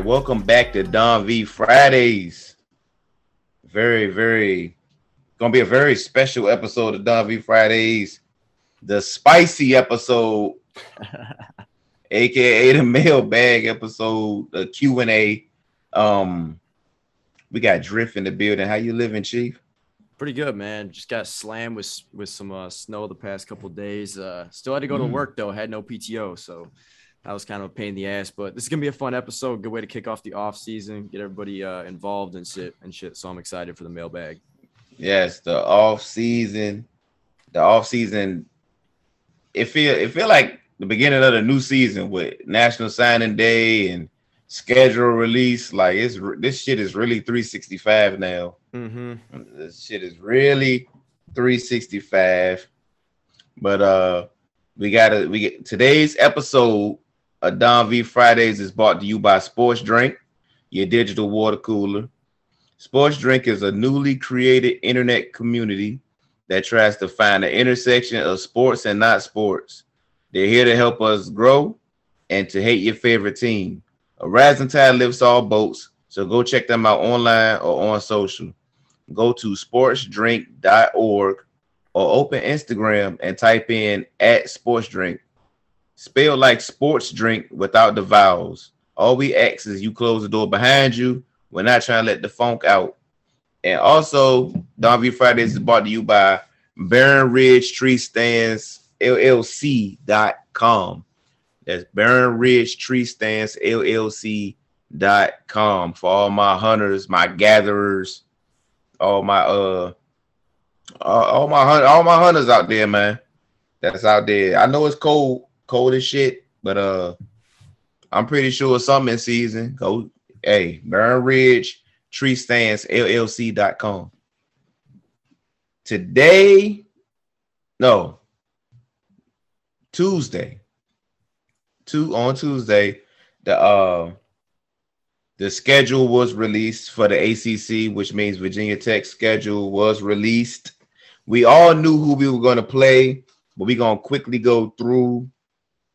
Right, welcome back to Don V Fridays. Very, very gonna be a very special episode of Don V Fridays, the spicy episode, aka the mailbag episode, the Q and A. Um, we got Drift in the building. How you living, Chief? Pretty good, man. Just got slammed with with some uh, snow the past couple days. Uh, still had to go to Mm. work though. Had no PTO, so that was kind of a pain in the ass. But this is gonna be a fun episode. Good way to kick off the off season, get everybody uh, involved and shit and shit. So I'm excited for the mailbag. Yes, the off season, the off season. It feel it feel like the beginning of the new season with National Signing Day and schedule release. Like it's this shit is really 365 now. Mm-hmm. This shit is really 365. But uh we gotta we get today's episode of Don V Fridays is brought to you by Sports Drink, your digital water cooler. Sports Drink is a newly created internet community that tries to find the intersection of sports and not sports. They're here to help us grow and to hate your favorite team. A rising tide lifts all boats, so go check them out online or on social. Go to sportsdrink.org or open Instagram and type in at sportsdrink. Spell like sports drink without the vowels. All we ask is you close the door behind you. We're not trying to let the funk out. And also, Don V Fridays is brought to you by Barron Ridge Tree Stands LLC.com. That's Barron Ridge Tree Stands LLC.com for all my hunters, my gatherers, all my uh all, my all my hunters out there, man. That's out there. I know it's cold, cold as shit, but uh I'm pretty sure something in season. Go hey, Barron Ridge Tree Stands LLC.com. Today, no, Tuesday. Two on Tuesday, the uh the schedule was released for the ACC, which means Virginia Tech schedule was released. We all knew who we were going to play, but we're going to quickly go through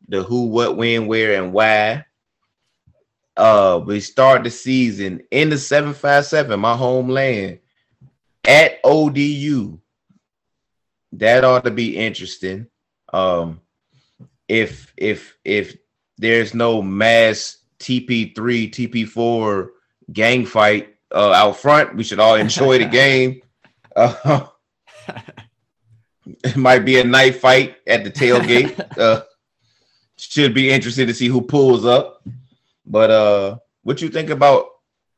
the who, what, when, where, and why. Uh, we start the season in the 757, my homeland, at ODU. That ought to be interesting. Um, if if if there's no mass TP3, TP4 gang fight uh, out front, we should all enjoy the game. Uh, it might be a night fight at the tailgate. uh, should be interested to see who pulls up. But uh, what you think about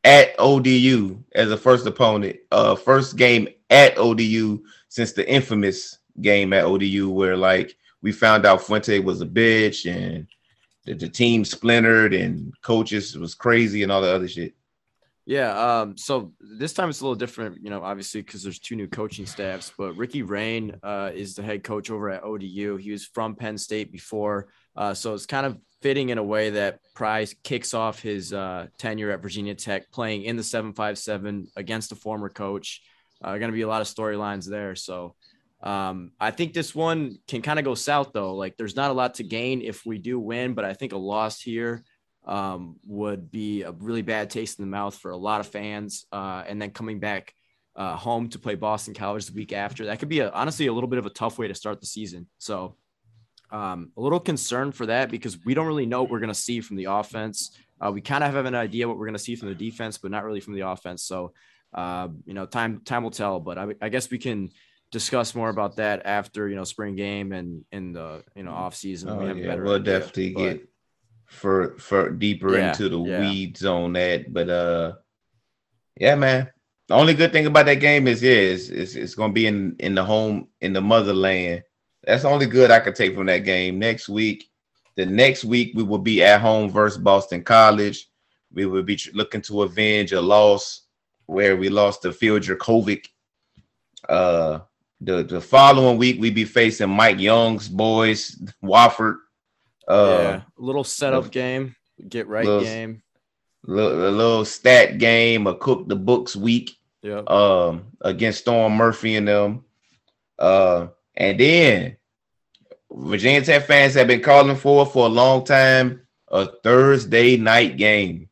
at ODU as a first opponent? Uh, first game at ODU since the infamous game at ODU, where like we found out Fuente was a bitch and the, the team splintered and coaches was crazy and all the other shit. Yeah. Um, so this time it's a little different, you know, obviously because there's two new coaching staffs, but Ricky Rahne uh, is the head coach over at ODU. He was from Penn State before. Uh, so it's kind of fitting in a way that Pry kicks off his uh, tenure at Virginia Tech playing in the 757 against a former coach. Uh, going to be a lot of storylines there. So um, I think this one can kind of go south though. Like there's not a lot to gain if we do win, but I think a loss here um, would be a really bad taste in the mouth for a lot of fans. Uh, and then coming back uh, home to play Boston College the week after, that could be a, honestly a little bit of a tough way to start the season. So Um, a little concerned for that because we don't really know what we're going to see from the offense. Uh, we kind of have an idea what we're going to see from the defense, but not really from the offense. So, uh, you know, time time will tell. But I, I, guess we can discuss more about that after you know spring game and in the you know off season. Oh, we have yeah. We'll idea. definitely But- get for for deeper Yeah, into the yeah. weeds on that. But uh yeah, man. The only good thing about that game is yeah, it's, it's, it's gonna be in in the home in the motherland. That's the only good I could take from that game. Next week, the next week we will be at home versus Boston College. We will be looking to avenge a loss where we lost to Phil Jurkovec. Uh the, the following week we be facing Mike Young's boys, Wofford. Uh yeah, a little setup the- game, get right little- game. little, a little stat game, a cook the books week Yep. um against Storm Murphy and them. Uh and then Virginia Tech fans have been calling for for a long time a Thursday night game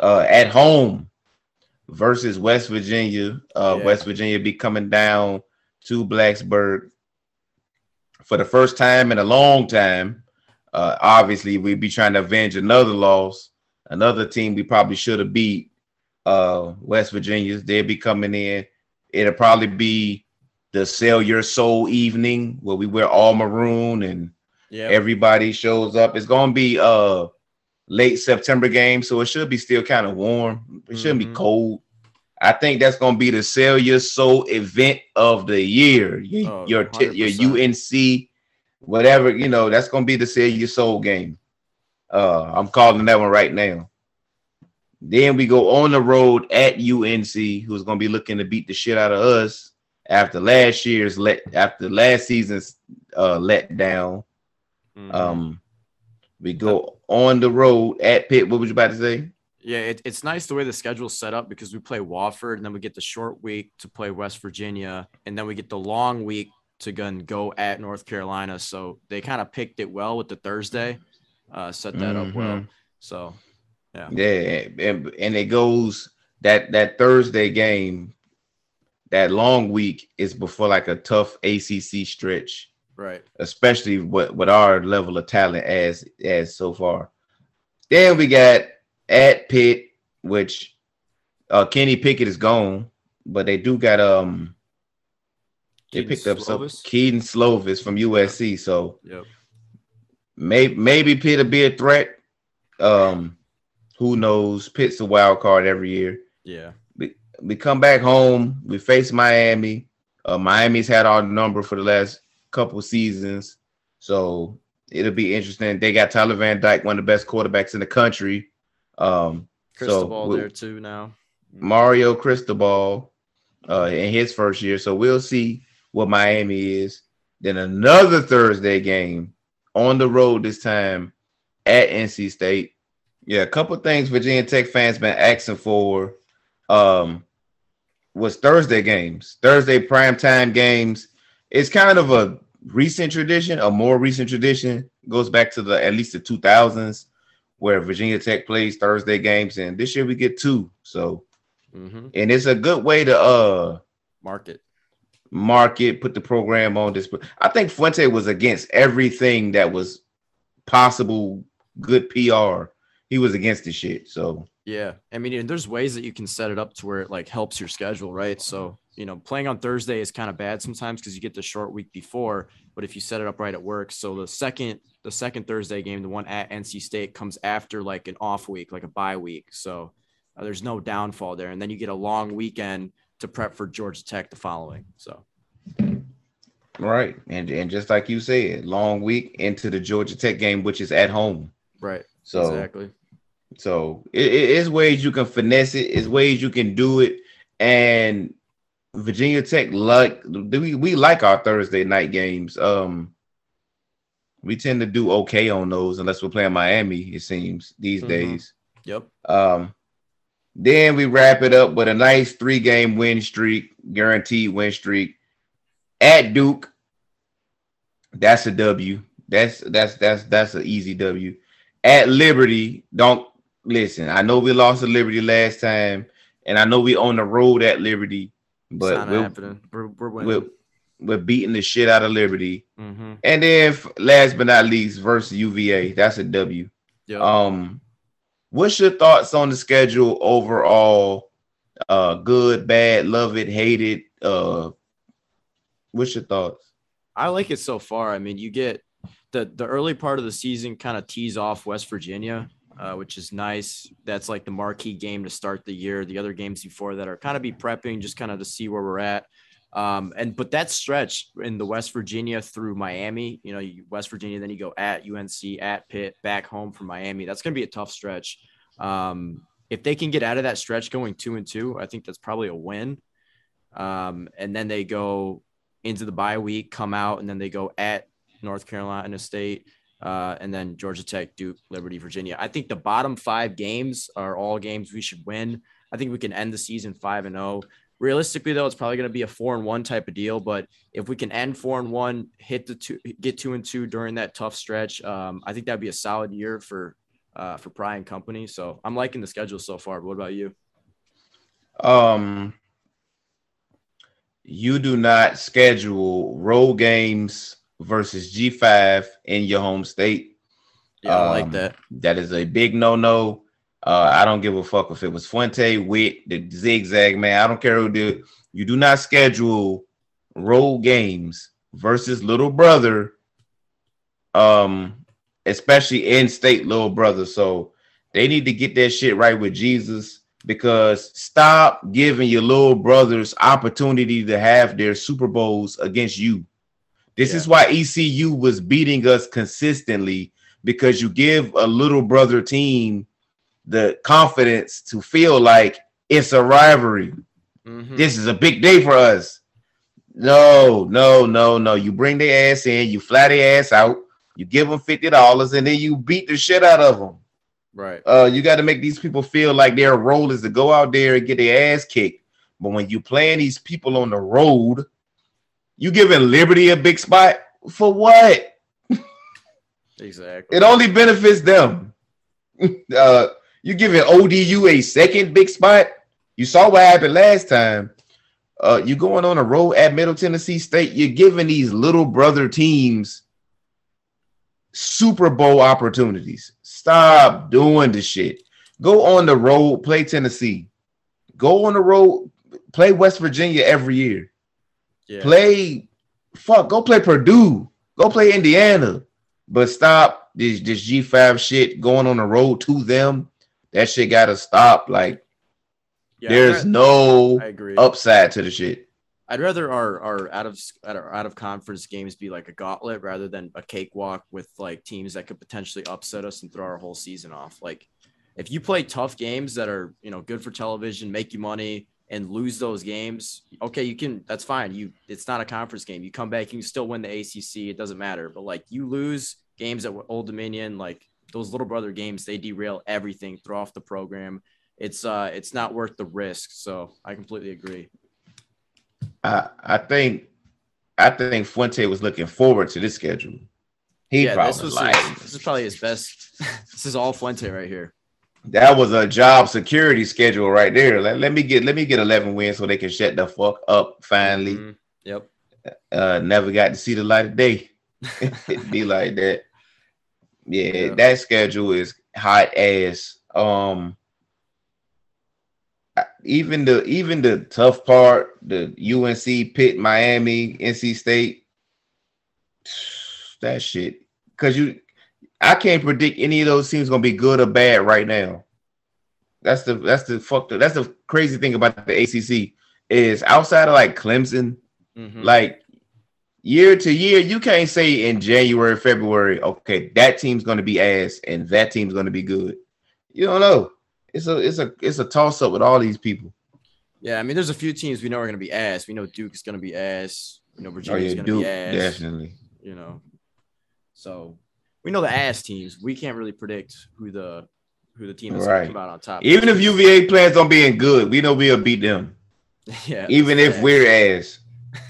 uh at home versus West Virginia. Uh Yeah. West Virginia be coming down to Blacksburg for the first time in a long time. Uh obviously we'd be trying to avenge another loss, another team we probably should have beat uh West Virginia's. They'll be coming in. It'll probably be the sell your soul evening where we wear all maroon and Yeah. everybody shows up. It's gonna be a late September game, so it should be still kind of warm. It shouldn't Mhm. be cold. I think that's gonna be the sell your soul event of the year. Your Oh, your, t- your UNC, whatever you know, that's gonna be the sell your soul game. Uh, I'm calling that one right now. Then we go on the road at UNC, who's gonna be looking to beat the shit out of us after last year's let after last season's uh let down. Mhm. Um, we go on the road at Pitt. What was you about to say? Yeah, it, it's nice the way the schedule's set up because we play Wofford and then we get the short week to play West Virginia and then we get the long week to go at North Carolina. So they kind of picked it well with the Thursday, uh, set that up well. Mhm. So Yeah, and, and it goes that that Thursday game, that long week is before like a tough ACC stretch, right, especially with with our level of talent as as so far. Then we got at Pitt, which uh Kenny Pickett is gone, but they do got um they picked up some Slovis? Kedon Slovis from USC, so Yep. maybe maybe Pitt will be a threat. Um, who knows? Pitt's a wild card every year. Yeah. We come back home. We face Miami. Uh, Miami's had our number for the last couple seasons, so it'll be interesting. They got Tyler Van Dyke, one of the best quarterbacks in the country. Um, Cristobal we- there too now. Mario Cristobal uh, in his first year. So we'll see what Miami is. Then another Thursday game on the road this time at NC State. Yeah, a couple things Virginia Tech fans been asking for um, was Thursday games, Thursday primetime games. It's kind of a recent tradition, a more recent tradition. Goes back to the at least the 2000s where Virginia Tech plays Thursday games, and this year we get two. So hmm and it's a good way to uh Market. market, put the program on display. I think Fuente was against everything that was possible good PR. He was against the shit. So Yeah. I mean, and there's ways that you can set it up to where it like helps your schedule, right? So, you know, playing on Thursday is kind of bad sometimes because you get the short week before, but if you set it up right, it works. So the second, the second Thursday game, the one at NC State comes after like an off week, like a bye week. So uh, there's no downfall there. And then you get a long weekend to prep for Georgia Tech the following. So, right. And and just like you said, long week into the Georgia Tech game, which is at home. right. So exactly. So it, it is ways you can finesse it. It's ways you can do it. And Virginia Tech like we we like our Thursday night games. Um, we tend to do okay on those unless we're playing Miami. It seems these Mhm. days. Yep. Um, then we wrap it up with a nice three game win streak, guaranteed win streak at Duke. That's a W. That's that's that's that's an easy W. At Liberty, don't listen. I know we lost to Liberty last time, and I know we on the road at Liberty, but not we'll, happening. We're, we're winning. we'll with beating the shit out of Liberty. Mm-hmm. And then last but not least, versus UVA. That's a W. Yep. Um, what's your thoughts on the schedule overall? Uh, good, bad, love it, hate it. Uh, what's your thoughts? I like it so far. I mean, you get the the early part of the season kind of tease off West Virginia, uh, which is nice. That's like the marquee game to start the year. The other games before that are kind of be prepping, just kind of to see where we're at. Um, and but that stretch in the West Virginia through Miami, you know, West Virginia, then you go at UNC, at Pitt, back home from Miami. That's going to be a tough stretch. Um, if they can get out of that stretch going two and two, I think that's probably a win. Um, and then they go into the bye week, come out, and then they go at North Carolina State, uh, and then Georgia Tech, Duke, Liberty, Virginia. I think the bottom five games are all games we should win. I think we can end the season five and zero. Realistically, though, it's probably going to be a four and one type of deal. But if we can end four and one, hit the two, get two and two during that tough stretch, um, I think that'd be a solid year for uh, for Pry and Company. So I'm liking the schedule so far. But what about you? Um, you do not schedule road games versus G5 in your home state. Yeah, I like Um, that. That is a big no no. Uh, I don't give a fuck if it was Fuente, Whit, the zigzag man. I don't care who did. You do not schedule road games versus little brother, um, especially in state little brother. So they need to get that shit right with Jesus because stop giving your little brothers opportunity to have their Super Bowls against you. This is why ECU was beating us consistently because you give a little brother team the confidence to feel like it's a rivalry. Mhm. This is a big day for us. No, no, no, no. You bring their ass in, you fly their ass out, you give them fifty dollars, and then you beat the shit out of them. Right. Uh, you got to make these people feel like their role is to go out there and get their ass kicked. But when you playing these people on the road, you giving Liberty a big spot for what? Exactly. It only benefits them. uh, you giving ODU a second big spot. You saw what happened last time. Uh, you going on a road at Middle Tennessee State. You're giving these little brother teams Super Bowl opportunities. Stop doing the shit. Go on the road, play Tennessee. Go on the road, play West Virginia every year. Yeah. Play, fuck, go play Purdue. Go play Indiana. But stop this this G5 shit going on the road to them. That shit gotta stop. Like Yeah, there's no upside to the shit. I'd rather our, our out of our out of conference games be like a gauntlet rather than a cakewalk with like teams that could potentially upset us and throw our whole season off. Like if you play tough games that are you know good for television, make you money, and lose those games, okay, you can. That's fine. You it's not a conference game. You come back, you can still win the ACC. It doesn't matter. But like you lose games at Old Dominion, like those little brother games, they derail everything, throw off the program. It's uh it's not worth the risk. So I completely agree. I I think I think Fuente was looking forward to this schedule. He yeah, probably this was like his, this is probably his best. this is all Fuente right here. That was a job security schedule right there. Let, let me get let me get 11 wins so they can shut the fuck up finally. Mhm. Yep. uh never got to see the light of day. It'd be like that. Yeah, Yeah. that schedule is hot ass. Um even the even the tough part, the UNC, Pitt, Miami, NC State, that shit. Cause you I can't predict any of those teams gonna be good or bad right now. That's the that's the fuck that's the crazy thing about the ACC is outside of like Clemson, Mhm. like year to year, you can't say in January, February, okay, that team's gonna be ass and that team's gonna be good. You don't know. It's a it's a it's a toss up with all these people. yeah, I mean, there's a few teams we know are going to be ass. We know Duke is going to be ass. We know Oh Virginia's yeah, going to Duke, be ass. definitely. You know, so we know the ass teams. We can't really predict who the who the team is going Right. to come out on top. Even if UVA plans on being good, we know we'll beat them. yeah, Even if bad. we're ass,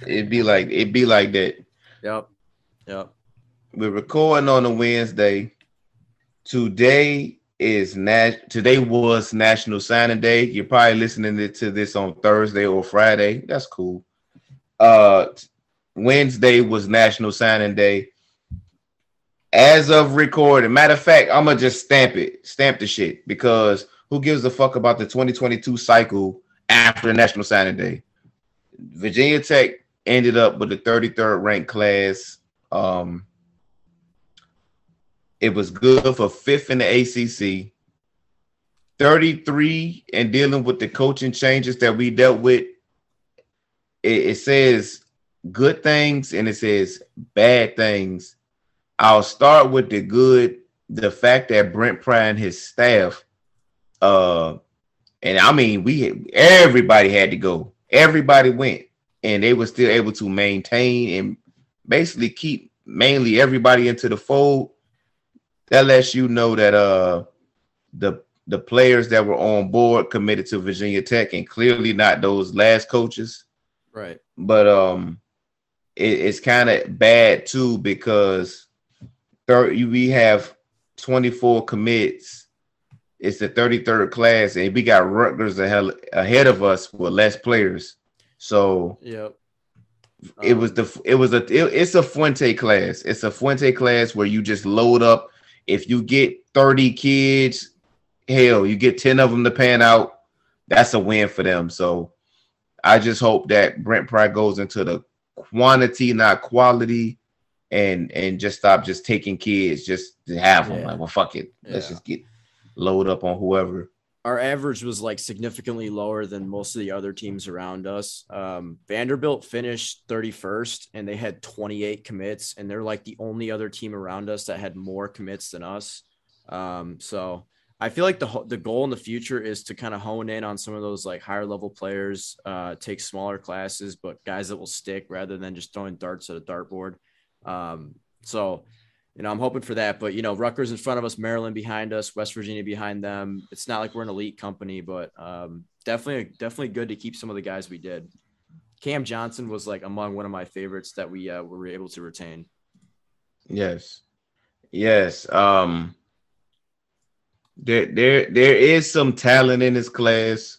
it'd be like it'd be like that. yep, yep, We're recording on a Wednesday. Today is nat. Today was National Signing Day. You're probably listening to- to this on Thursday or Friday. That's cool. Uh, Wednesday was National Signing Day. As of recording, matter of fact, I'm gonna just stamp it, stamp the shit because who gives a fuck about the 2022 cycle after National Signing Day? Virginia Tech ended up with the 33rd ranked class. Um, it was good for fifth in the ACC. 33 and dealing with the coaching changes that we dealt with. It, it says good things and it says bad things. I'll start with the good, the fact that Brent Pry and his staff, uh, and I mean, we everybody had to go, everybody went, and they were still able to maintain and basically keep mainly everybody into the fold. That lets you know that uh the the players that were on board committed to Virginia Tech and clearly not those last coaches. Right. But um it, it's kind of bad too because we have 24 commits. It's the 33rd class, and we got Rutgers ahead, ahead of us with less players. So Yep. it Um, was the it was a it- it's a Fuente class. It's a Fuente class where you just load up. If you get 30 kids, hell, you get 10 of them to pan out. That's a win for them. So I just hope that Brent Pry goes into the quantity, not quality, and and just stop just taking kids just to have them. Yeah. Like, well, fuck it. Let's just get load up on whoever. our average was like significantly lower than most of the other teams around us. Um, Vanderbilt finished 31st and they had 28 commits, and they're like the only other team around us that had more commits than us. Um, so I feel like the the goal in the future is to kind of hone in on some of those like higher level players, uh, take smaller classes, but guys that will stick rather than just throwing darts at a dartboard. Um, so you know, I'm hoping for that. But you know, Rutgers in front of us, Maryland behind us, West Virginia behind them. It's not like we're an elite company, but um, definitely, definitely good to keep some of the guys we did. Cam Johnson was like among one of my favorites that we uh, were able to retain. Yes. Yes. Um there there there is some talent in this class.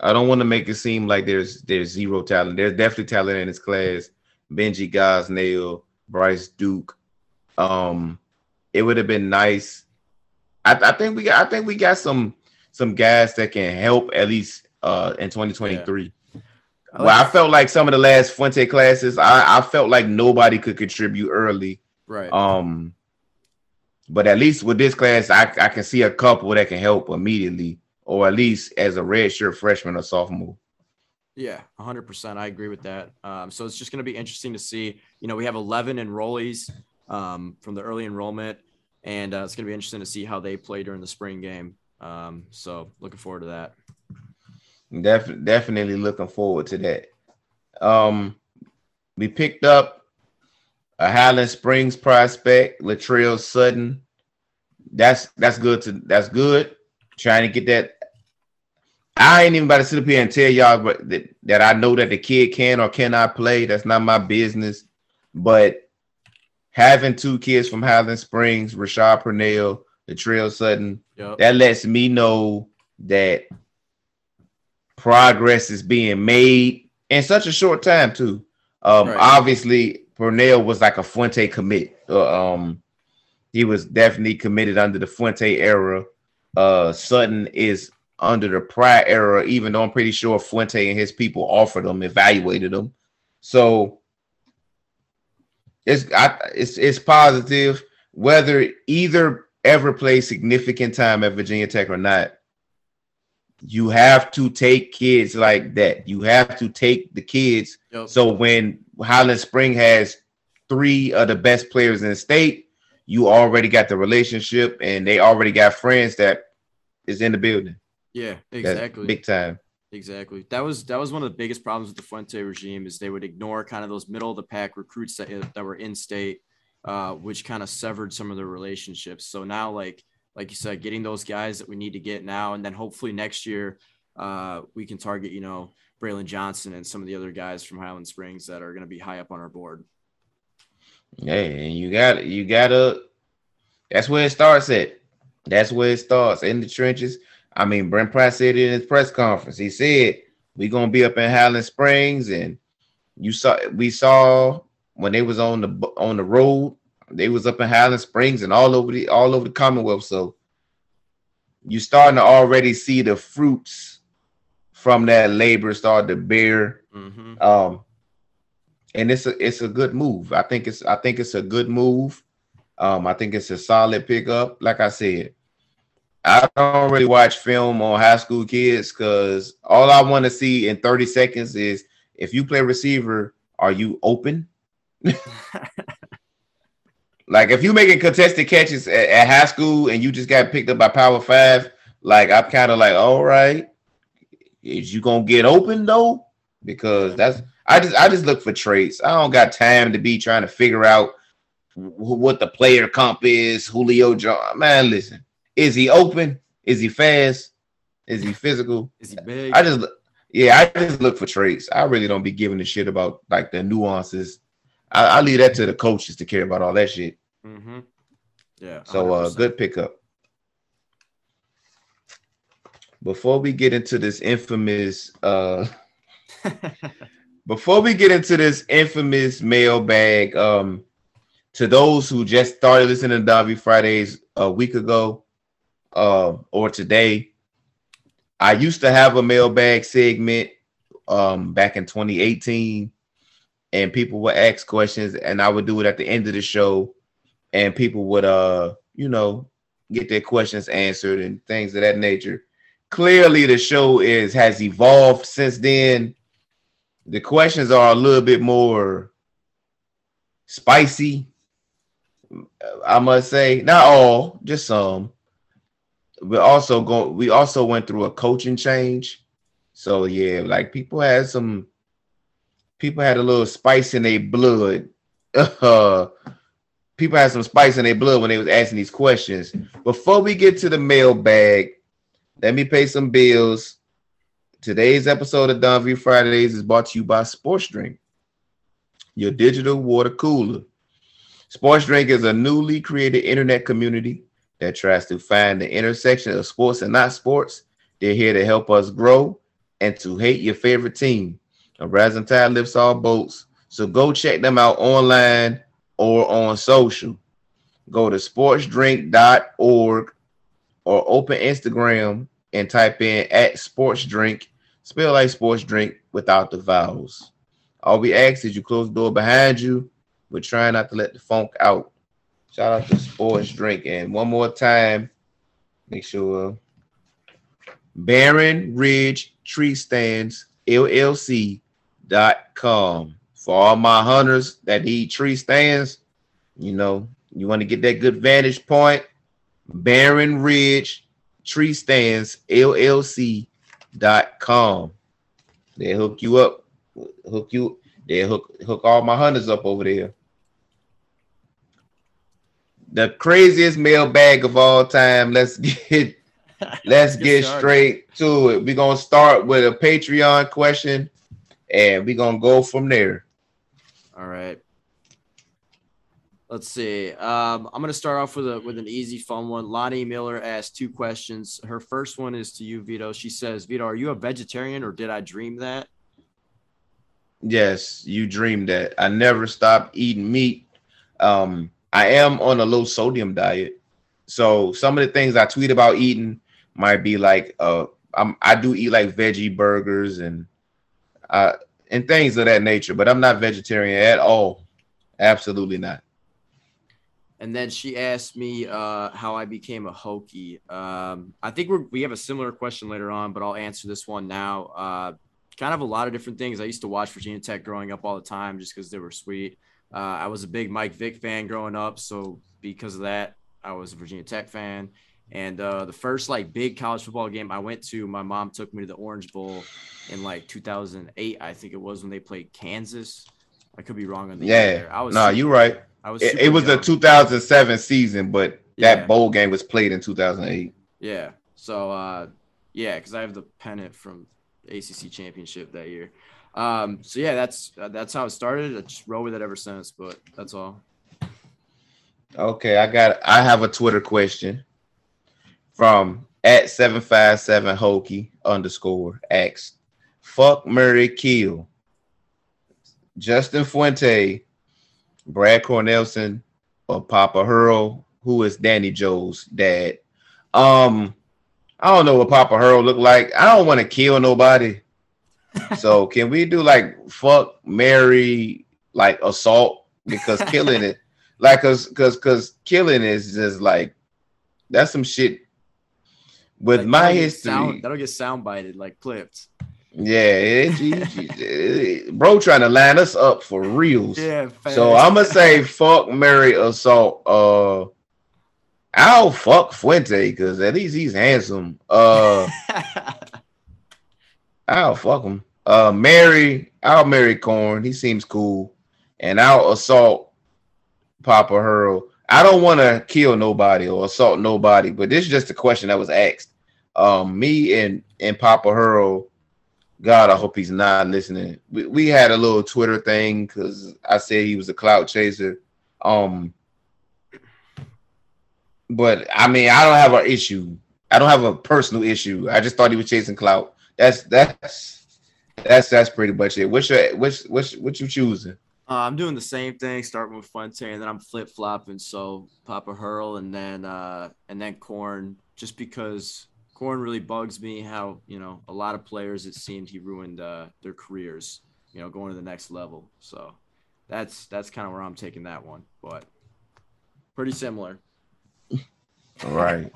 I don't want to make it seem like there's there's zero talent. There's definitely talent in this class. Benji Gosnell, Bryce Duke. Um it would have been nice. I, I think we got I think we got some some guys that can help at least uh in 2023. I well, I felt like some of the last Fuente classes, I, I felt like nobody could contribute early. right. Um, but at least with this class, I, I can see a couple that can help immediately, or at least as a redshirt freshman or sophomore. Yeah, 100%. I agree with that. Um, so it's just going to be interesting to see. You know, we have 11 enrollees um, from the early enrollment, and uh, it's going to be interesting to see how they play during the spring game. Um, so looking forward to that. Def- definitely looking forward to that. Um, we picked up a Highland Springs prospect, Latrell Sutton. That's that's good to that's good. Trying to get that. I ain't even about to sit up here and tell y'all but that, that I know that the kid can or cannot play. That's not my business. But having two kids from Highland Springs, Rashad Purnell, Latrell Sutton, Yep. that lets me know that progress is being made in such a short time too. Um, Right. obviously Purnell was like a Fuente commit. Uh, um, he was definitely committed under the Fuente era. Uh, Sutton is under the prior era, even though I'm pretty sure Fuente and his people offered him, evaluated him. So it's I, it's it's positive. Whether either ever play significant time at Virginia Tech or not, you have to take kids like that. You have to take the kids. Yep. So when Highland Spring has three of the best players in the state, you already got the relationship, and they already got friends that is in the building. Yeah, exactly. big time. Exactly. That was that was one of the biggest problems with the Fuente regime is they would ignore kind of those middle of the pack recruits that that were in state, uh, which kind of severed some of their relationships. So now, like like you said, getting those guys that we need to get now, and then hopefully next year, uh, we can target you know Braylon Johnson and some of the other guys from Highland Springs that are going to be high up on our board. Hey, and you got it. you gotta. That's where it starts at. That's where it starts in the trenches. I mean, Brent Pry said it in his press conference. He said we're gonna be up in Highland Springs, and you saw we saw when they was on the on the road. They was up in Highland Springs and all over the all over the Commonwealth. So you're starting to already see the fruits from that labor start to bear. Mhm. Um, and it's a it's a good move. I think it's I think it's a good move. Um, I think it's a solid pickup. Like I said, I don't really watch film on high school kids because all I want to see in 30 seconds is if you play receiver, are you open? like if you making contested catches at, at high school and you just got picked up by Power Five, like I'm kind of like, all right, is you gonna get open though? Because that's I just I just look for traits. I don't got time to be trying to figure out wh- what the player comp is. Julio Jones, man, listen, is he open? Is he fast? Is he physical? Is he big? I just yeah, I just look for traits. I really don't be giving a shit about like the nuances. I, I leave that to the coaches to care about all that shit. mm-hmm. Yeah. So uh good pickup. Before we get into this infamous uh before we get into this infamous mailbag, um to those who just started listening to Dobby Fridays a week ago uh, or today, I used to have a mailbag segment um back in 2018 and people would ask questions and I would do it at the end of the show and people would uh you know get their questions answered and things of that nature. Clearly the show is has evolved since then. The questions are a little bit more spicy. I must say, not all, just some. We also go we also went through a coaching change. So yeah, like people had some people had a little spice in their blood. Uh, people had some spice in their blood when they was asking these questions. Before we get to the mailbag, let me pay some bills. Today's episode of Don V Fridays is brought to you by Sports Drink, your digital water cooler. Sports Drink is a newly created internet community that tries to find the intersection of sports and not sports. They're here to help us grow and to hate your favorite team. A rising tide lifts all boats. So go check them out online or on social. Go to sportsdrink.org or open Instagram and type in at sportsdrink, spell like sports drink without the vowels. All we ask is you close the door behind you. We're trying not to let the funk out. Shout out to Sports Drink. And one more time, make sure Barron Ridge Tree Stands LLC.com. For all my hunters that need tree stands, you know, you want to get that good vantage point. Barron Ridge Tree Stands LLC.com. They hook you up, hook you, they hook hook all my hunters up over there. The craziest mailbag of all time. Let's get let's Get started. straight to it. We're gonna start with a Patreon question and we're gonna go from there. All right. Let's see. Um, I'm gonna start off with a with an easy, fun one. Lonnie Miller asked two questions. Her first one is to you, Vito. She says, "Vito, are you a vegetarian or did I dream that?" Yes, you dreamed that. I never stopped eating meat. Um, I am on a low sodium diet. So some of the things I tweet about eating might be like uh I'm I do eat like veggie burgers and uh and things of that nature, but I'm not vegetarian at all. Absolutely not. And then she asked me uh, how I became a Hokie. Um, I think we're, we have a similar question later on, but I'll answer this one now. Uh, kind of a lot of different things. I used to watch Virginia Tech growing up all the time just because they were sweet. Uh, I was a big Mike Vick fan growing up, so because of that, I was a Virginia Tech fan. And uh, the first like big college football game I went to, my mom took me to the Orange Bowl in like 2008, I think it was when they played Kansas. I could be wrong on the year Yeah. I was No, super- you right. I was. It, it was the young. 2007 season, but that Yeah. bowl game was played in 2008. Yeah. So uh yeah, because I have the pennant from the ACC championship that year. Um so yeah, that's uh, that's how it started. I just roll with it ever since, but that's all. Okay, I got I have a Twitter question from at 757 hokey underscore x. fuck Murray kill Justin Fuente Brad Cornelsen or Papa Hurl, who is Danny Joe's dad. Um, I don't know what Papa Hurl looked like. I don't want to kill nobody. So can we do like fuck, Mary like assault? Because killing it, like, cause, cause, cause killing is just like that's some shit. With Like, my history, sound, that'll get sound bited like clipped. yeah, it- it- it- bro, trying to line us up for reals. Yeah. So I'm gonna say fuck Mary assault. Uh, I'll fuck Fuente because at least he's handsome. Uh, I'll fuck him. Uh, Mary, I'll marry Corn. He seems cool, and I'll assault Papa Hurl. I don't want to kill nobody or assault nobody, but this is just a question that was asked. Um, me and and Papa Hurl. God, I hope he's not listening. We, we had a little Twitter thing because I said he was a clout chaser. Um, but I mean, I don't have an issue. I don't have a personal issue. I just thought he was chasing clout. That's that's that's that's pretty much it. Your which which what you choosing? Uh, I'm doing the same thing, starting with Fuente, and then I'm flip flopping. So Papa Hurl, and then uh, and then Corn, just because Corn really bugs me. How you know a lot of players, it seemed he ruined uh, their careers. You know, going to the next level. So that's that's kind of where I'm taking that one, but pretty similar. Right.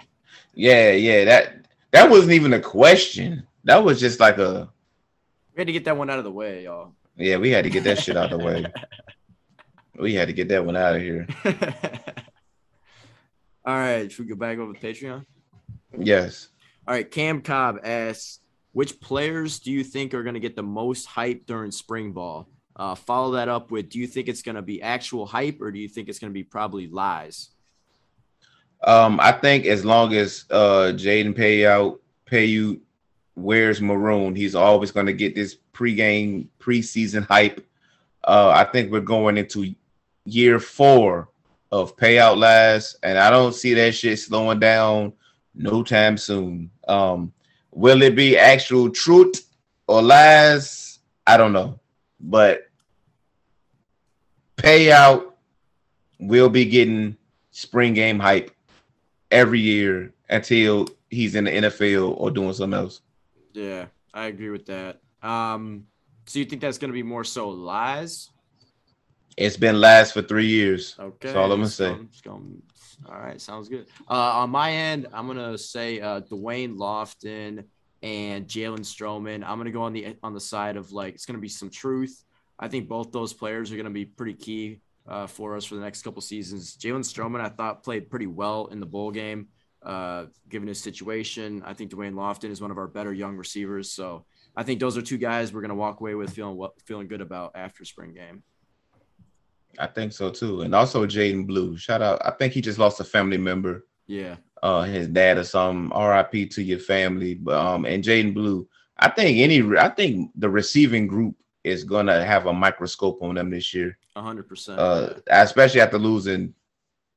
Yeah, yeah. That that wasn't even a question. That was just like a We had to get that one out of the way, y'all. yeah. We had to get that shit out of the way. We had to get that one out of here. All right, should we go back over to Patreon? Yes. All right, Cam Cobb asks, which players do you think are going to get the most hype during spring ball? Uh, follow that up with, do you think it's going to be actual hype or do you think it's going to be probably lies? Um, I think as long as uh Jaden Payoute Payoute wears maroon, he's always going to get this pregame preseason hype. Uh, I think we're going into year four of Payoute last, and I don't see that shit slowing down no time soon. Um, will it be actual truth or lies? I don't know, but Payoute will be getting spring game hype every year until he's in the NFL or doing something else. Yeah, I agree with that. Um, so you think that's going to be more so lies? It's been last for three years. Okay. That's all I'm gonna say. going- going- all right, sounds good. Uh, on my end, I'm gonna say uh, Da'Wain Lofton and Jalen Stroman. I'm gonna go on the on the side of like it's gonna be some truth. I think both those players are gonna be pretty key uh, for us for the next couple seasons. Jalen Stroman, I thought played pretty well in the bowl game, uh, given his situation. I think Da'Wain Lofton is one of our better young receivers. So I think those are two guys we're gonna walk away with feeling feeling good about after spring game. I think so too. And also Jadan Blue. Shout out. I think he just lost a family member. Yeah. Uh his dad or something. RIP to your family. But um and Jadan Blue. I think any I think the receiving group is gonna have a microscope on them this year. hundred percent. Uh especially after losing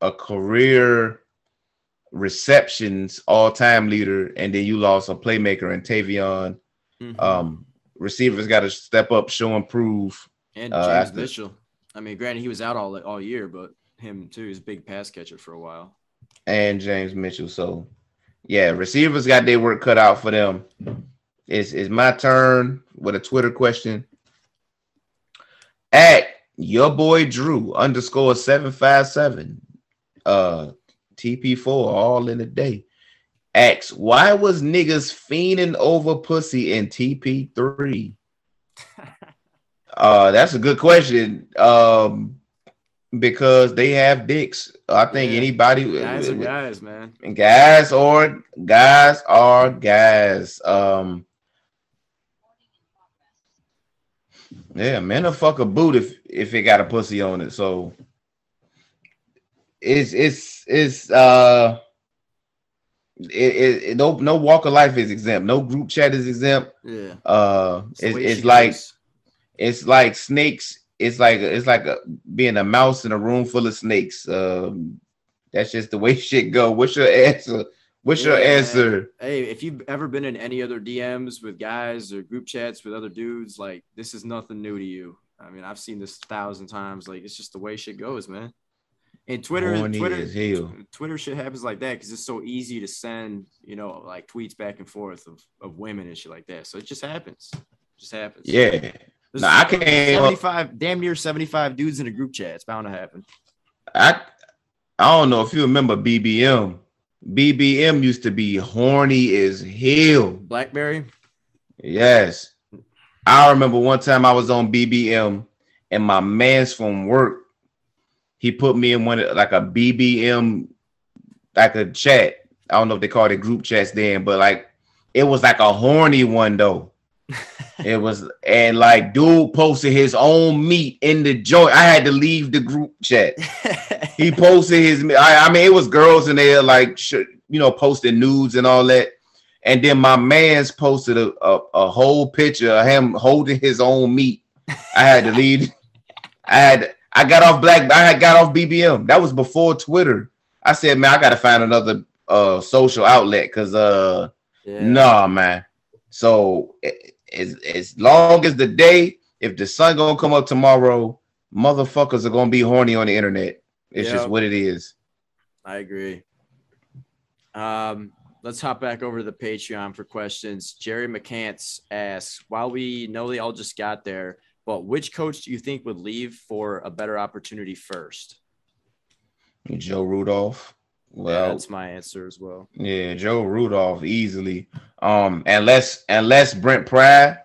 a career receptions all-time leader, and then you lost a playmaker and Tavion. Mhm. Um receivers got to step up, show and prove. and uh, James after- Mitchell. I mean, granted, he was out all all year, but him too. He's a big pass catcher for a while. and James Mitchell. So, yeah, receivers got their work cut out for them. It's, it's my turn with a Twitter question. At your boy Drew underscore 757, uh, TP4 all in a day. X, why was niggas fiending over pussy in TP3? uh, that's a good question. Um, because they have dicks. I think Yeah. anybody Guys are guys, man. guys or guys are guys. Um yeah, men will fuck a boot if if it got a pussy on it. So it's it's it's uh it, it, it- no no walk of life is exempt. No group chat is exempt. Yeah, Uh It's it's, it's like goes. it's like snakes. It's like it's like a, being a mouse in a room full of snakes. Um, that's just the way shit go. What's your answer? What's your Yeah, man. answer? Hey, if you've ever been in any other DMs with guys or group chats with other dudes, like this is nothing new to you. I mean, I've seen this a thousand times. Like it's just the way shit goes, man. And Twitter, Horny Twitter. Twitter shit happens like that because it's so easy to send, you know, like tweets back and forth of, of women and shit like that. So it just happens. It just happens. Yeah. There's No, I can't- 75, damn near 75 dudes in a group chat. It's bound to happen. I I don't know if you remember BBM. BBM used to be horny as hell. Blackberry. Yes. I remember one time I was on BBM and my man's from work, he put me in one like a BBM, like a chat. I don't know if they called it group chats then, but like it was like a horny one though. it was and like dude posted his own meat in the joint. I had to leave the group chat. He posted his. I, I mean, it was girls in there like sh- you know posting nudes and all that. And then my man's posted a, a, a whole picture of him holding his own meat. I had to leave. I had I got off black. I got off BBM. That was before Twitter. I said, man, I gotta find another uh social outlet because uh yeah. nah, man. So as as long as the day, if the sun gonna come up tomorrow, motherfuckers are gonna be horny on the internet. It's Yeah. just what it is. I agree. Um, let's hop back over to the Patreon for questions. Jerry McCants asks, while we know they all just got there, but which coach do you think would leave for a better opportunity first? Joe Rudolph. Yeah, Well, that's my answer as well. Yeah, Joe Rudolph easily. Um, unless unless Brent Pry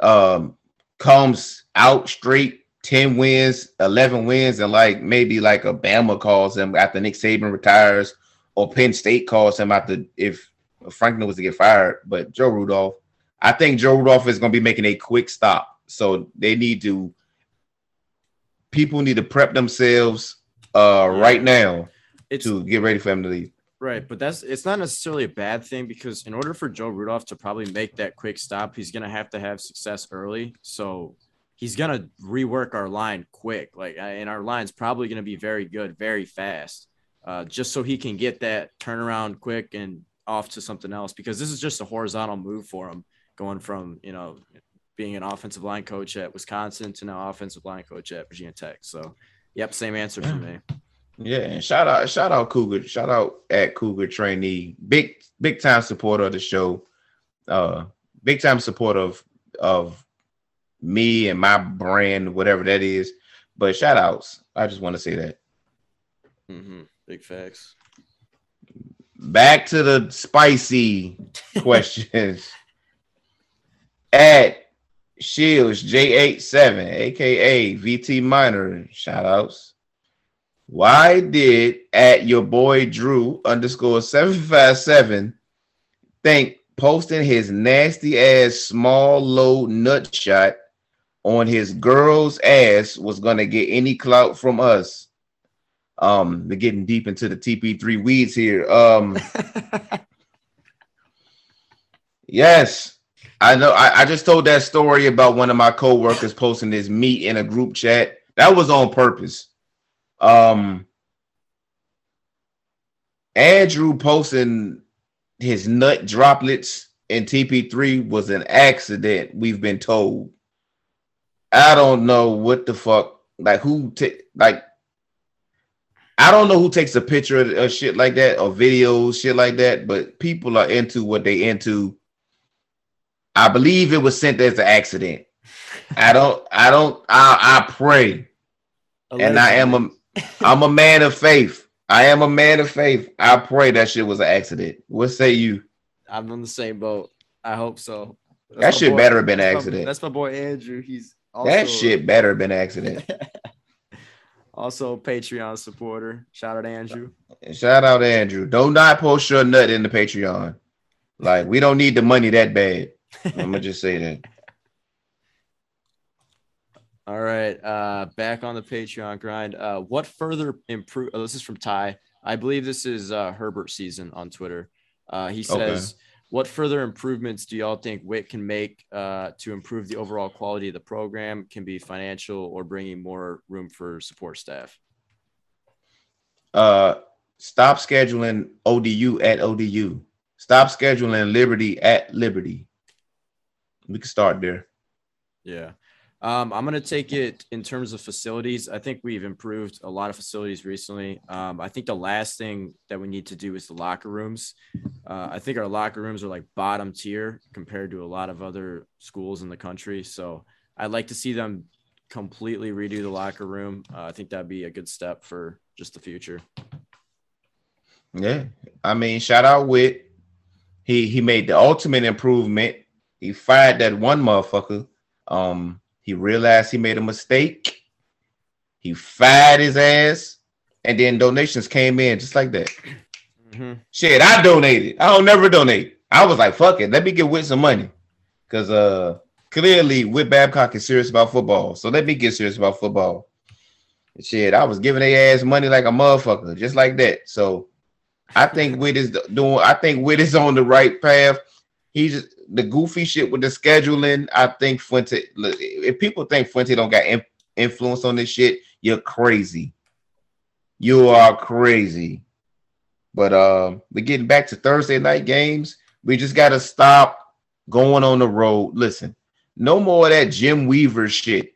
um comes out straight 10 wins, 11 wins, and like maybe like a Bama calls him after Nick Saban retires, or Penn State calls him after if Franklin was to get fired. But Joe Rudolph, I think Joe Rudolph is gonna be making a quick stop. So they need to people need to prep themselves uh right now It's to get ready for him to leave. right, but that's it's not necessarily a bad thing because in order for Joe Rudolph to probably make that quick stop, he's gonna have to have success early. So he's gonna rework our line quick. Like, and our line's probably gonna be very good, very fast, uh, just so he can get that turnaround quick and off to something else. Because this is just a horizontal move for him, going from you know being an offensive line coach at Wisconsin to now offensive line coach at Virginia Tech. So, yep, same answer for me. Yeah, and shout out, shout out Cougar, shout out at Cougar trainee, big big time supporter of the show, uh, big time supporter of of me and my brand, whatever that is. But shout outs, I just want to say that. hmm Big facts. Back to the spicy questions. At Shields J87, aka VT Minor, shout outs. Why did at your boy Drew underscore 757 think posting his nasty ass small low nut shot on his girl's ass was gonna get any clout from us? Um, we're getting deep into the TP3 weeds here. Um, yes, I know. I, I just told that story about one of my coworkers posting his meat in a group chat. That was on purpose. Um, Andrew posting his nut droplets in TP3 was an accident. We've been told. I don't know what the fuck. Like who take like. I don't know who takes a picture of, of shit like that or videos, shit like that. But people are into what they into. I believe it was sent as an accident. I don't. I don't. I, I pray and I am a I'm a man of faith. I am a man of faith. I pray that shit was an accident. What say you? I'm on the same boat. I hope so. That's That shit boy- better have been an my- accident. that's my boy Andrew. He's also, that shit better have been an accident. also Patreon supporter. Shout out Andrew. Shout out Andrew. Don't not post your nut in the Patreon. Like we don't need the money that bad. I'm gonna just say that. All right, uh, back on the Patreon grind. Uh, what further improve? Oh, this is from Ty. I believe this is uh, Herbert season on Twitter. Uh, he says, "What further improvements do y'all think Whit can make uh, to improve the overall quality of the program? Can be financial or bringing more room for support staff." Uh stop scheduling ODU at ODU. Stop scheduling Liberty at Liberty. We can start there. Yeah. Um, I'm going to take it in terms of facilities. I think we've improved a lot of facilities recently. Um, I think the last thing that we need to do is the locker rooms. Uh, I think our locker rooms are like bottom tier compared to a lot of other schools in the country. So I'd like to see them completely redo the locker room. Uh, I think that'd be a good step for just the future. Yeah, I mean, shout out Whit. He he made the ultimate improvement. He fired that one motherfucker. Um, he realized he made a mistake. He fired his ass, and then donations came in just like that. Mm-hmm. Shit, I donated. I don't never donate. I was like, fuck it, let me get with some money, cause uh, clearly Whit Babcock is serious about football. So let me get serious about football. Shit, I was giving their ass money like a motherfucker, just like that. So I think Whit is doing. I think Whit is on the right path. He's the goofy shit with the scheduling. I think Fuente. look, If people think Fuente don't got in- influence on this shit, you're crazy. You are crazy. But um, we're getting back to Thursday night games. We just gotta stop going on the road. Listen, no more of that Jim Weaver shit.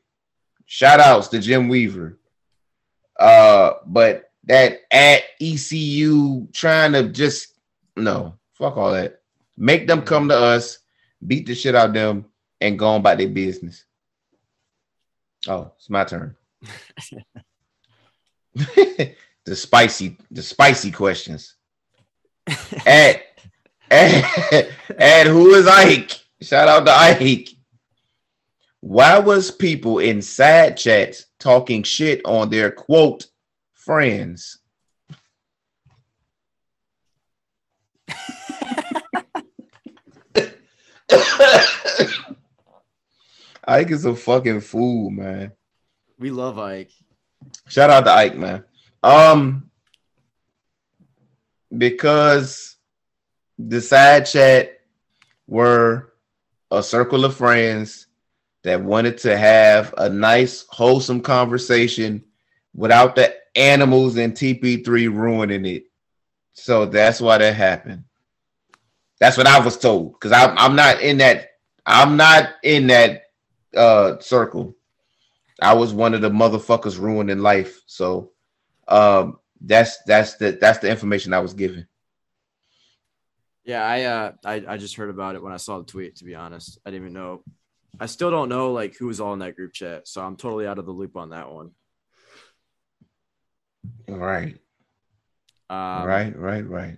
Shout outs to Jim Weaver. Uh, but that at ECU trying to just no fuck all that. Make them come to us, beat the shit out of them, and go on about their business. Oh, it's my turn. the spicy, the spicy questions. at, at, at who is Ike? Shout out to Ike. Why was people in side chats talking shit on their quote friends? Ike is a fucking fool, man. We love Ike. Shout out to Ike, man. Um, because the side chat were a circle of friends that wanted to have a nice, wholesome conversation without the animals in TP3 ruining it. So that's why that happened. That's what I was told. Because I'm I'm not in that, I'm not in that uh circle. I was one of the motherfuckers ruining life. So um that's that's the that's the information I was given. Yeah, I uh I, I just heard about it when I saw the tweet, to be honest. I didn't even know. I still don't know like who was all in that group chat, so I'm totally out of the loop on that one. All right. Um, right, right, right.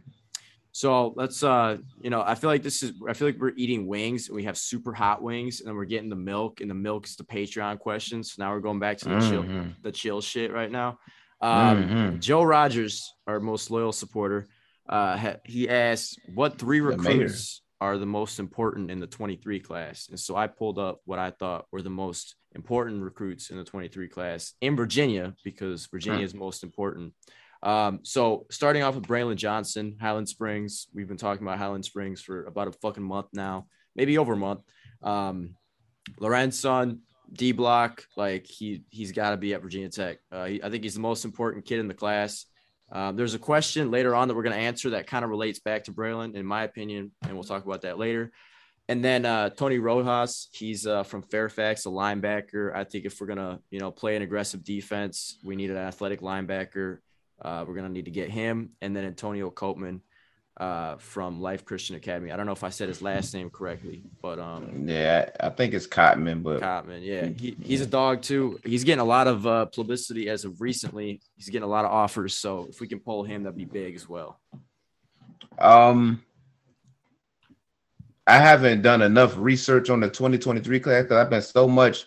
So let's uh, you know, I feel like this is I feel like we're eating wings and we have super hot wings, and then we're getting the milk, and the milk is the Patreon questions. So now we're going back to the chill Mhm. the chill shit right now. Um, Mhm. Joe Rogers, our most loyal supporter, uh, he asked, "What three recruits are the most important in the 23 class?" And so I pulled up what I thought were the most important recruits in the 23 class in Virginia because Virginia is most important. Um, so starting off with Braylon Johnson, Highland Springs. We've been talking about Highland Springs for about a fucking month now, maybe over a month. Um, Lorenson, D block, like he he's got to be at Virginia Tech. Uh, he, I think he's the most important kid in the class. Um, there's a question later on that we're going to answer that kind of relates back to Braylon, in my opinion, and we'll talk about that later. And then uh, Tony Rojas, he's uh, from Fairfax, a linebacker. I think if we're gonna, you know, play an aggressive defense, we need an athletic linebacker. Uh, we're gonna need to get him, and then Antonio Copeman uh, from Life Christian Academy. I don't know if I said his last name correctly, but um, Yeah, I think it's Cotman, but Cotman, yeah, he, he's a dog too. He's getting a lot of uh, publicity as of recently. He's getting a lot of offers, so if we can pull him, that'd be big as well. um I haven't done enough research on the 2023 class because I've been so much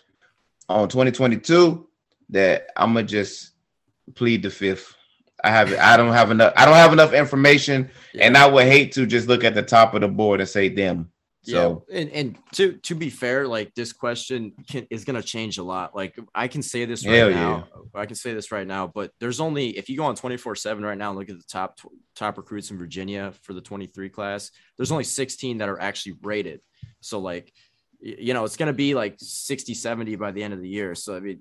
on 2022 that I'm gonna just plead the fifth. I have I don't have enough I don't have enough information and I would hate to just look at the top of the board and say them. So yeah, and, and to to be fair, like this question can is gonna change a lot. Like I can say this right Hell now. I can say this right now, but there's only if you go on 24-7 right now and look at the top top recruits in Virginia for the 23 class, there's only 16 that are actually rated. So like you know, it's gonna be like 60, 70 by the end of the year. So I mean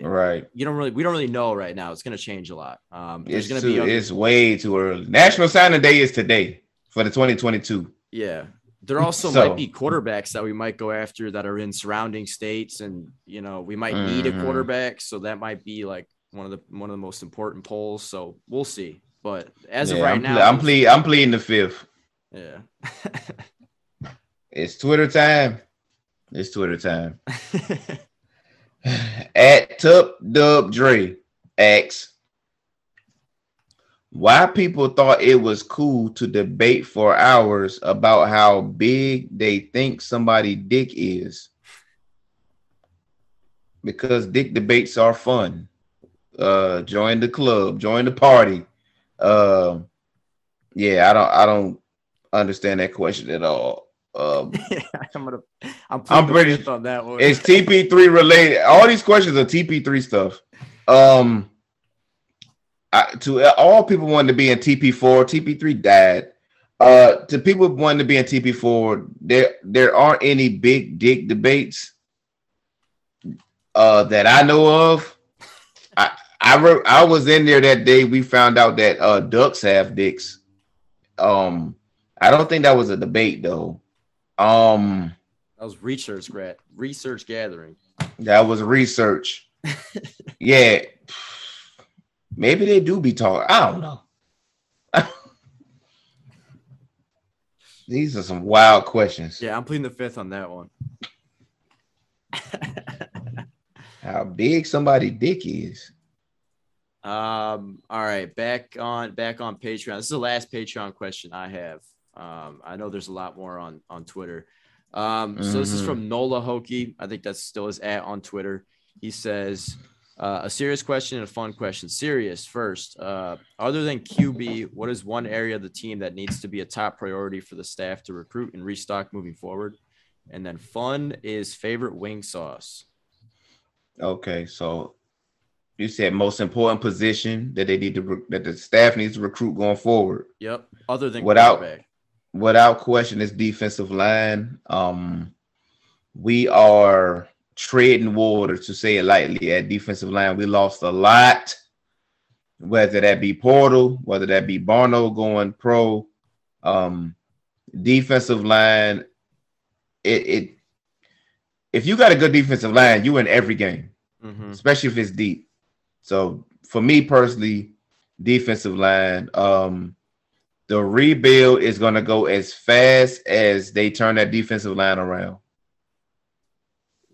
right. you don't really we don't really know right now. It's gonna change a lot. Um there's It's gonna be other- it's way too early. National Signing Day is today for the 2022. Yeah. There also So- might be quarterbacks that we might go after that are in surrounding states, and you know we might need a Mhm. quarterback, so that might be like one of the one of the most important polls. So we'll see. But as of right I'm now, ple- I'm pleading. I'm pleading the fifth. Yeah. It's Twitter time. It's Twitter time. At Tup Dub Dre asks why people thought it was cool to debate for hours about how big they think somebody dick is. Because dick debates are fun. Uh join the club, join the party. Uh, yeah, I don't I don't understand that question at all. Um I'm gonna. I'm, I'm pretty- on that one. it's TP3 related. All these questions are TP3 stuff. Um, I, to all people wanting to be in TP4, TP3 died. Uh, to people wanting to be in TP4, there there aren't any big dick debates. Uh, that I know of. I I re- I was in there that day. We found out that uh ducks have dicks. Um, I don't think that was a debate though. Um. that was research grad research gathering. That was research. yeah. Maybe they do be talking. I don't know. These are some wild questions. Yeah, I'm pleading the fifth on that one. How big somebody dick is. Um, all right, back on back on Patreon. This is the last Patreon question I have. Um, I know there's a lot more on on Twitter. Um, so this is Mhm. from Nola Hokie. I think that's still his at on Twitter. He says uh, a serious question and a fun question. Serious first. Uh, other than QB, what is one area of the team that needs to be a top priority for the staff to recruit and restock moving forward? And then fun is favorite wing sauce. Okay, so you said most important position that they need to re- that the staff needs to recruit going forward. Yep. Other than Without- quarterback. Without question is defensive line. Um, we are treading water to say it lightly at defensive line. We lost a lot, whether that be Portal, whether that be Barno going pro. Um, defensive line, it, it if you got a good defensive line, you in every game Mhm. especially if it's deep. So for me personally, defensive line, um, the rebuild is going to go as fast as they turn that defensive line around.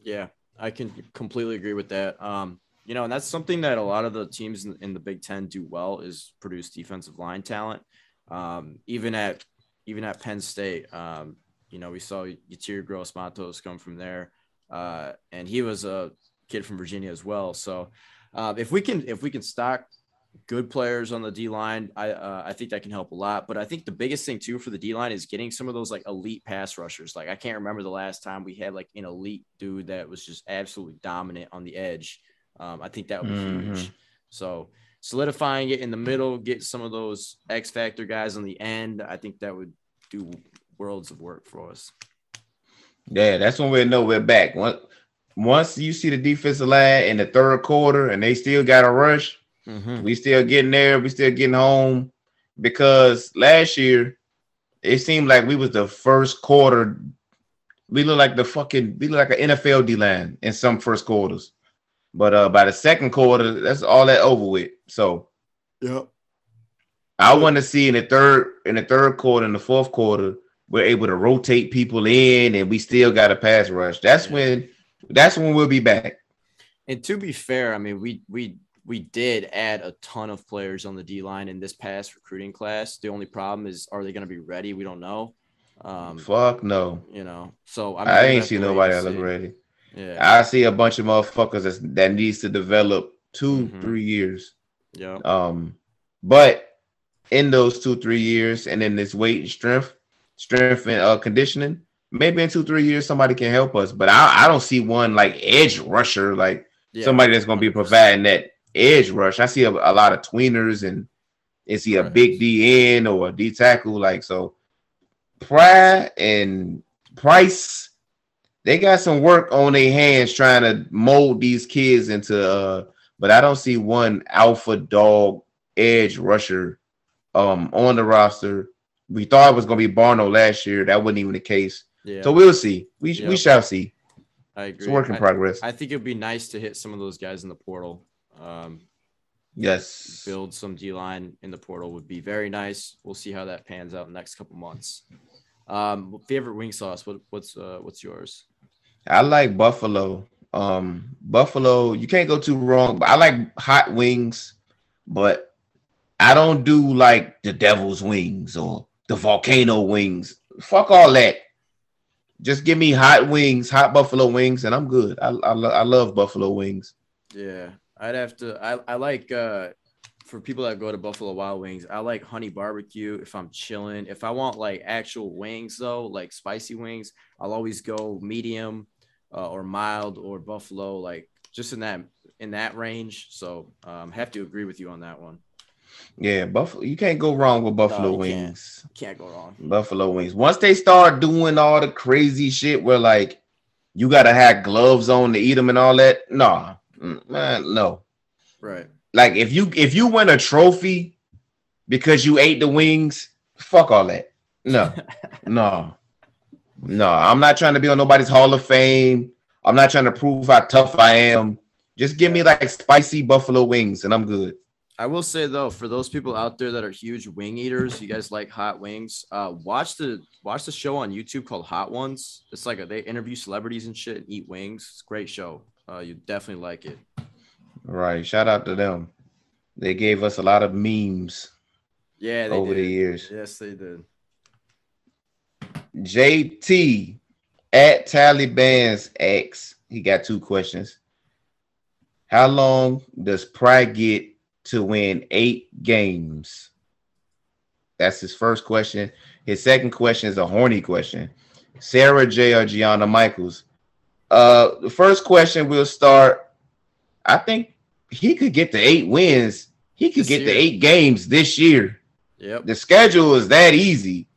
Yeah, I can completely agree with that. Um, you know, and that's something that a lot of the teams in, in the Big Ten do well is produce defensive line talent. Um, even at even at Penn State, um, you know, we saw Yetur Gross-Matos come from there, uh, and he was a kid from Virginia as well. So, uh, if we can if we can stock good players on the D line, I uh, I think that can help a lot. But I think the biggest thing too for the D line is getting some of those like elite pass rushers. Like I can't remember the last time we had like an elite dude that was just absolutely dominant on the edge. Um, I think that would be huge. Mhm. So solidifying it in the middle, get some of those X factor guys on the end. I think that would do worlds of work for us. Yeah, that's when we know we're back. Once, once you see the defensive line in the third quarter and they still got a rush, we still getting there. We still getting home because last year it seemed like we was the first quarter. We look like the fucking we look like an NFL D line in some first quarters, but uh by the second quarter, that's all that over with. So Yep. I want to see in the third in the third quarter in the fourth quarter we're able to rotate people in and we still got a pass rush. That's Yeah. when that's when we'll be back. And to be fair, I mean, we we we did add a ton of players on the D line in this past recruiting class. The only problem is, are they going to be ready? We don't know. Um, Fuck no. you know, so I, mean, I ain't see nobody that look ready. Yeah. I see a bunch of motherfuckers that's, that needs to develop 2 Mhm. three years. Yeah. Um, but in those two, three years, and in this weight and strength, strength and uh, conditioning, maybe in two, three years somebody can help us. But I, I don't see one like edge rusher, like yeah. somebody that's going to be providing that edge rush. I see a, a lot of tweeners and is he a Right. big D end or a D tackle? Like so, Pry and Price, they got some work on their hands trying to mold these kids into. uh But I don't see one alpha dog edge rusher um on the roster we thought it was gonna be Barno last year. That wasn't even the case. Yeah, So we'll see. We we shall see. I agree. It's a work in I- progress. I think it'd be nice to hit some of those guys in the portal. Um, yes. build some D line in the portal would be very nice. We'll see how that pans out in the next couple months. Um, favorite wing sauce? What what's uh, what's yours? I like Buffalo. Um, Buffalo, you can't go too wrong. But I like hot wings, but I don't do like the devil's wings or the volcano wings. Fuck all that. Just give me hot wings, hot buffalo wings, and I'm good. I I, I love buffalo wings. Yeah, I'd have to. I I like uh, for people that go to Buffalo Wild Wings. I like honey barbecue if I'm chilling. If I want like actual wings though, like spicy wings, I'll always go medium uh, or mild or buffalo, like just in that in that range. So um, have to agree with you on that one. Yeah, buffalo. You can't go wrong with buffalo can't. wings. Can't go wrong. Buffalo wings. Once they start doing all the crazy shit where like you gotta have gloves on to eat them and all that, nah, No. Right. Like if you if you win a trophy because you ate the wings, fuck all that. No, no, no. I'm not trying to be on nobody's Hall of Fame. I'm not trying to prove how tough I am. Just give me like spicy buffalo wings and I'm good. I will say though, for those people out there that are huge wing eaters, you guys like hot wings. Uh, watch the watch the show on YouTube called Hot Ones. It's like a, they interview celebrities and shit and eat wings. It's a great show. Uh, you definitely like it. Right. Shout out to them. They gave us a lot of memes Yeah, they over did. the years. Yes, they did. JT at Taliban's X. He got two questions. How long does Pry get to win eight games? That's his first question. His second question is a horny question. Sara Jay or Gianna Michaels. Uh, the first question we'll start. I think he could get to eight wins. He could This get to year. eight games this year. Yep. The schedule is that easy.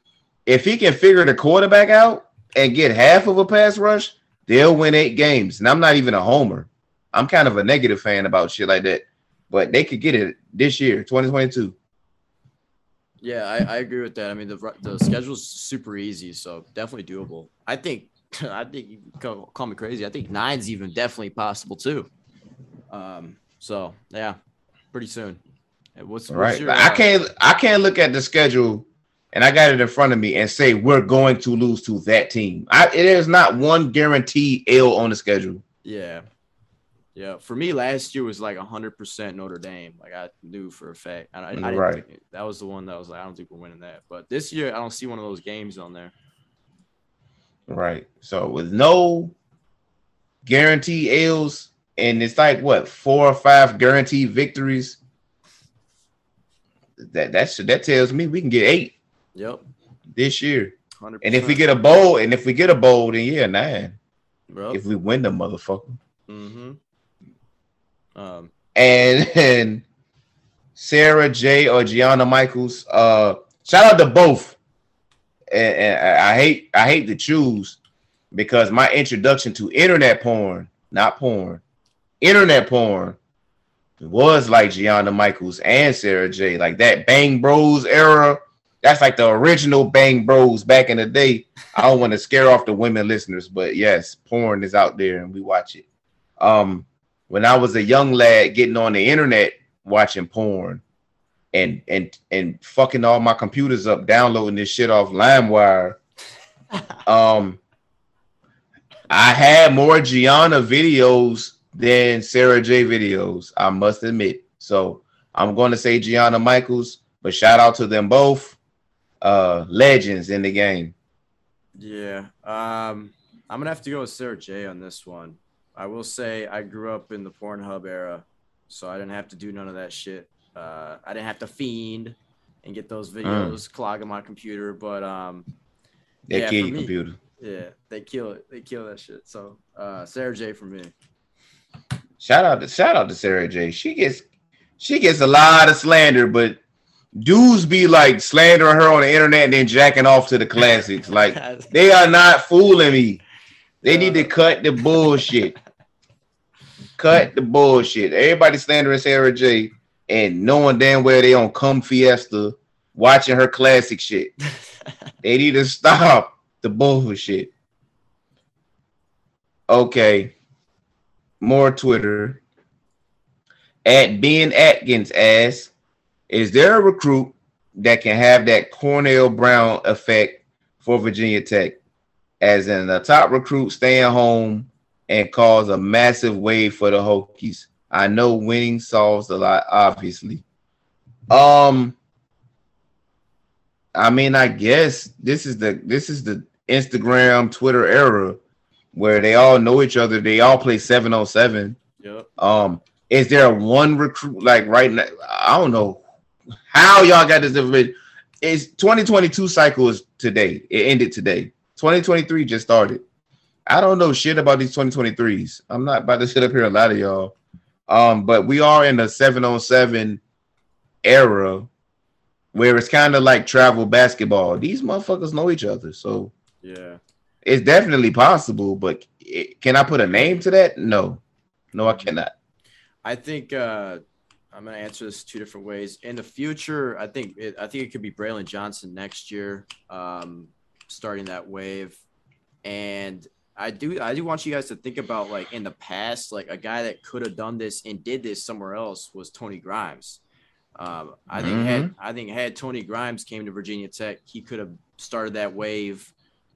If he can figure the quarterback out and get half of a pass rush, they'll win eight games. And I'm not even a homer. I'm kind of a negative fan about shit like that. But they could get it this year, 2022. Yeah, I, I agree with that. I mean, the the schedule's super easy, so definitely doable. I think I think you call, call me crazy. I think nine's even definitely possible too. Um. So yeah, pretty soon. What's, what's Right. your, I uh, can't I can't look at the schedule and I got it in front of me and say we're going to lose to that team. I it is not one guaranteed L on the schedule. Yeah. Yeah. For me, last year was like 100% Notre Dame. Like I knew for a fact. I, I, Right. that was the one that was like, I don't think we're winning that. But this year, I don't see one of those games on there. Right. So with no guarantee L's, and it's like what four or five guaranteed victories. That that should that tells me we can get eight Yep. this year. 100%. And if we get a bowl, and if we get a bowl, then yeah, nine. bro. If we win the motherfucker. mm-hmm. Um, And and Sara Jay or Gianna Michaels, uh, shout out to both. And, and I hate I hate to choose because my introduction to internet porn, not porn, internet porn, was like Gianna Michaels and Sara Jay. Like that Bang Bros era. That's like the original Bang Bros back in the day. I don't want to scare off the women listeners, but yes, porn is out there and we watch it. Um, when I was a young lad getting on the internet watching porn and and and fucking all my computers up downloading this shit off LimeWire. um I had more Gianna videos than Sara Jay videos, I must admit. So I'm going to say Gianna Michaels, but shout out to them both. Uh legends in the game. yeah. Um, I'm gonna have to go with Sara Jay on this one. I will say I grew up in the Pornhub era, so I didn't have to do none of that shit. Uh, I didn't have to fiend and get those videos clogging my computer. But um, That Yeah, kid for me. computer. yeah, they kill it. They kill that shit. So uh, Sara Jay for me. Shout out to shout out to Sara Jay. She gets she gets a lot of slander, but dudes be like slandering her on the internet and then jacking off to the classics. Like they are not fooling me. They need to cut the bullshit. Cut the bullshit. Everybody slandering Sara Jay. And knowing damn well they on Cum Fiesta watching her classic shit. they need to stop the bullshit. Okay. More Twitter. At Ben Atkins asks, is there a recruit that can have that Cornell Brown effect for Virginia Tech? As in the top recruit staying home and cause a massive wave for the Hokies. I know winning solves a lot, obviously. Um, I mean, I guess this is the this is the Instagram, Twitter era where they all know each other. They all play seven on seven. Yep. Um, is there one recruit like right now? I don't know how y'all got this information. It's 2022 cycle is today. It ended today. 2023 just started. I don't know shit about these 2023s. I'm not about to sit up here a lot of y'all. Um, but we are in a seven on seven era where it's kind of like travel basketball. These motherfuckers know each other, so Yeah. it's definitely possible. But it, can I put a name to that? No, no, I cannot. I think uh, I'm going to answer this two different ways. In the future, I think it, I think it could be Braylon Johnson next year, um, starting that wave. And I do I do want you guys to think about like in the past, like a guy that could have done this and did this somewhere else was Tony Grimes. Um, I think had I think had Tony Grimes came to Virginia Tech, he could have started that wave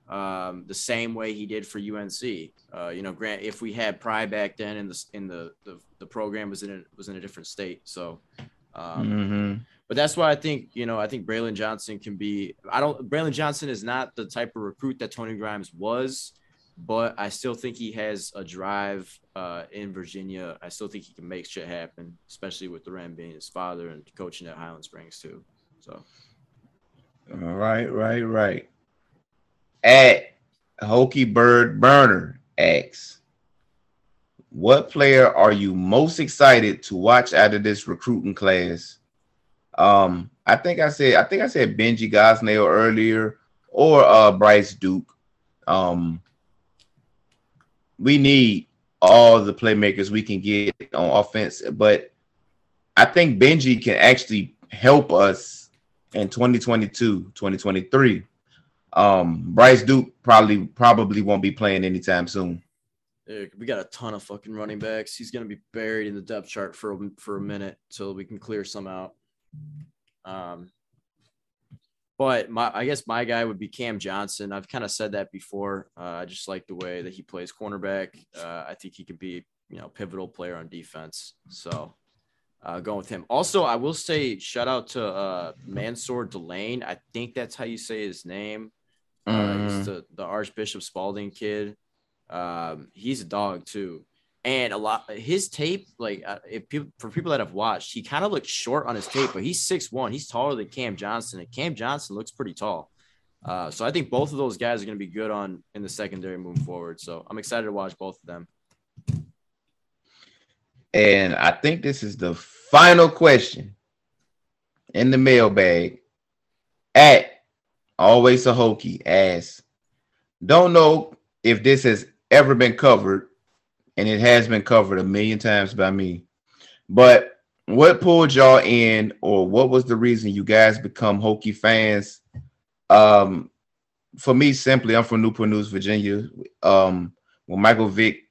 um, the same way he did for UNC. Uh, you know, Grant, if we had Pry back then, and the in the, the the program was in a, was in a different state. So, um, Mhm. but that's why I think you know I think Braylon Johnson can be. I don't. Braylon Johnson is not the type of recruit that Tony Grimes was, but I still think he has a drive uh, in Virginia. I still think he can make shit happen, especially with Duran being his father and coaching at Highland Springs too. So All right, right, right. At Hokey Bird Burner asks, what player are you most excited to watch out of this recruiting class? Um, I think I said I think I said Benji Gosnell earlier or uh Bryce Duke. Um, we need all the playmakers we can get on offense, but I think Benji can actually help us in 2022, 2023. Um, Bryce Duke probably probably won't be playing anytime soon. yeah, we got a ton of fucking running backs. He's gonna be buried in the depth chart for a- for a minute till we can clear some out. Um, but my I guess my guy would be Cam Johnson. I've kind of said that before. Uh, I just like the way that he plays cornerback. Uh, I think he could be you know pivotal player on defense. So uh, going with him. Also, I will say shout out to uh, Mansoor Delane. I think that's how you say his name. Uh, Mhm. he's the, the Archbishop Spalding kid. Um, he's a dog too. And a lot his tape, like uh, if people for people that have watched, he kind of looks short on his tape, but he's six one. He's taller than Cam Johnson, and Cam Johnson looks pretty tall. Uh, so I think both of those guys are going to be good on in the secondary moving forward. So I'm excited to watch both of them. And I think this is the final question in the mailbag. At always a hokey asks, don't know if this has ever been covered, and it has been covered a million times by me. But what pulled y'all in, or what was the reason you guys become hokey fans? Um, for me, simply, I'm from Newport News, Virginia. Um, when Michael Vick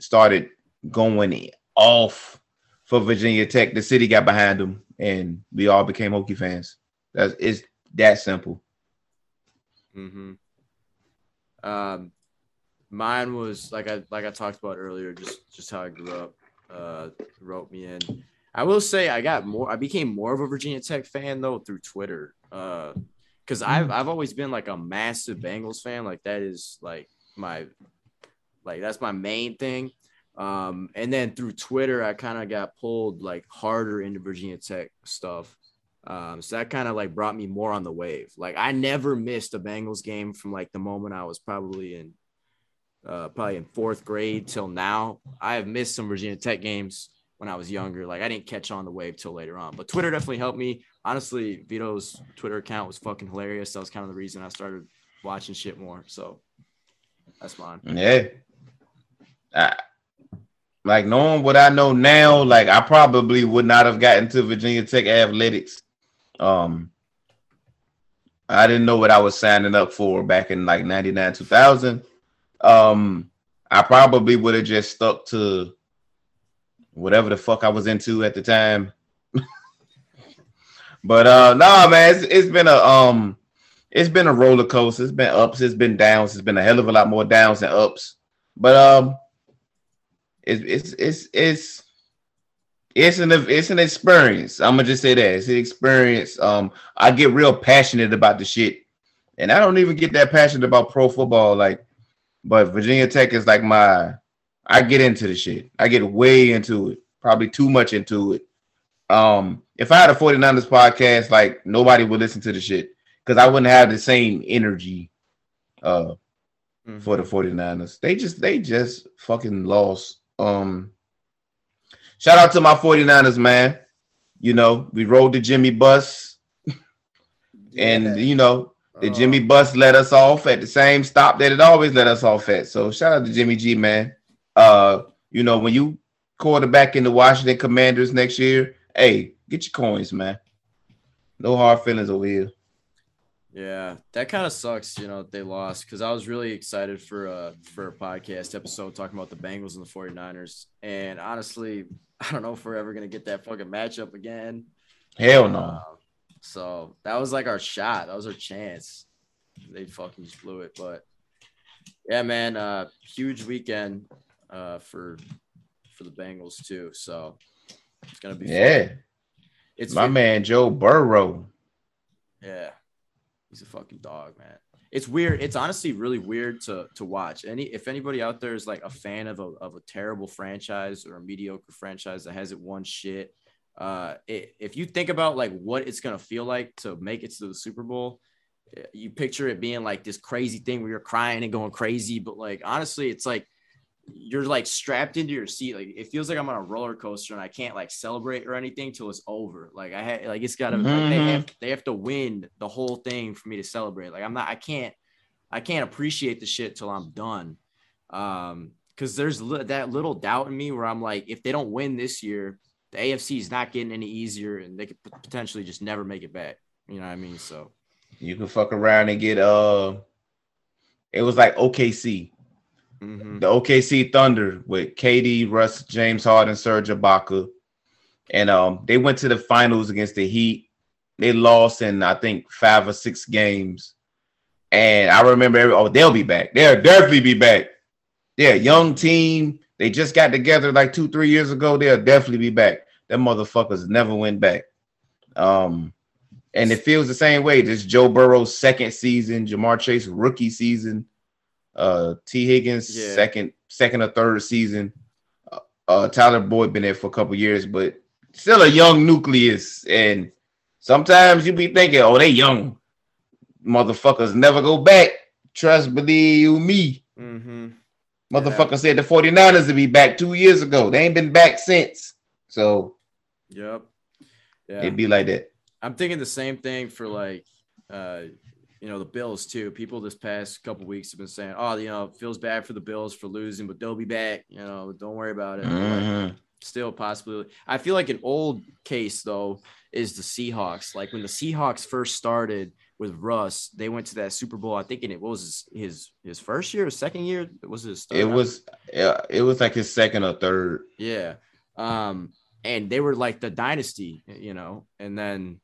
started going off for Virginia Tech, the city got behind him, and we all became Hokie fans. That's it's that simple. Mm-hmm. Um, mine was like I like I talked about earlier, just just how I grew up. Uh, wrote me in. I will say I got more. I became more of a Virginia Tech fan though through Twitter. Uh, because I've I've always been like a massive Bengals fan. Like that is like my like that's my main thing. Um, and then through Twitter, I kind of got pulled like harder into Virginia Tech stuff. Um, so that kind of like brought me more on the wave. Like I never missed a Bengals game from like the moment I was probably in uh, probably in fourth grade till now. I have missed some Virginia Tech games when I was younger. Like I didn't catch on the wave till later on. But Twitter definitely helped me. Honestly, Vito's Twitter account was fucking hilarious. That was kind of the reason I started watching shit more. So that's mine. Yeah. I, like knowing what I know now, like I probably would not have gotten to Virginia Tech athletics. Um, I didn't know what I was signing up for back in like 99, 2000. Um, I probably would have just stuck to whatever the fuck I was into at the time. but uh no nah, man, it's, it's been a um it's been a roller coaster. It's been ups, it's been downs, it's been a hell of a lot more downs than ups. But um it's it's it's it's it's an it's an experience. I'm gonna just say that it's an experience. Um, I get real passionate about the shit, and I don't even get that passionate about pro football. Like, but Virginia Tech is like my. I get into the shit. I get way into it. Probably too much into it. Um, if I had a 49ers podcast, like nobody would listen to the shit because I wouldn't have the same energy uh mm-hmm. for the 49ers. They just they just fucking lost. Um Shout out to my 49ers, man. You know, we rode the Jimmy bus. and yeah. you know, the Jimmy uh-huh. bus let us off at the same stop that it always let us off at. So shout out to Jimmy G, man. Uh, you know, when you quarterback in the Washington Commanders next year, hey, get your coins, man. No hard feelings over here. Yeah, that kind of sucks, you know, they lost because I was really excited for a for a podcast episode talking about the Bengals and the 49ers. And honestly, I don't know if we're ever gonna get that fucking matchup again. Hell no. Uh, so that was like our shot. That was our chance. They fucking just blew it. But yeah, man, uh huge weekend uh for for the Bengals too. So it's gonna be yeah. Fun. It's my man Joe Burrow. Yeah. He's a fucking dog, man. It's weird. It's honestly really weird to to watch. Any if anybody out there is like a fan of a of a terrible franchise or a mediocre franchise that hasn't won shit, uh, it, if you think about like what it's gonna feel like to make it to the Super Bowl, you picture it being like this crazy thing where you're crying and going crazy. But like honestly, it's like you're like strapped into your seat. Like it feels like I'm on a roller coaster and I can't like celebrate or anything till it's over. Like I had like it's gotta mm-hmm. like, they have they have to win the whole thing for me to celebrate. Like I'm not I can't I can't appreciate the shit till I'm done. Um because there's li- that little doubt in me where I'm like, if they don't win this year, the AFC is not getting any easier and they could potentially just never make it back. You know what I mean? So you can fuck around and get uh it was like OKC Mm-hmm. The OKC Thunder with KD, Russ, James Harden, Serge Ibaka, and um, they went to the finals against the Heat. They lost in I think five or six games, and I remember every, oh they'll be back. They'll definitely be back. A young team. They just got together like two three years ago. They'll definitely be back. Them motherfuckers never went back. Um, and it feels the same way. This Joe Burrow's second season, Ja'Marr Chase rookie season uh, Tee Higgins yeah. second, second or third season. Uh, uh, Tyler Boyd been there for a couple years, but still a young nucleus. And sometimes you be thinking, oh, they young motherfuckers never go back. Trust, believe me. Mm-hmm. Motherfucker yeah. said the 49ers would be back two years ago. They ain't been back since. So, yep. Yeah. It'd be like that. I'm thinking the same thing for like uh you know the Bills too. People this past couple weeks have been saying, "Oh, you know, feels bad for the Bills for losing, but they'll be back. You know, don't worry about it." Mm-hmm. Still possibly. I feel like an old case though is the Seahawks. Like when the Seahawks first started with Russ, they went to that Super Bowl. I think in it was his his, his first year or second year. Was his? It was. Yeah, it was like his second or third. Yeah. Um, and they were like the dynasty, you know, and then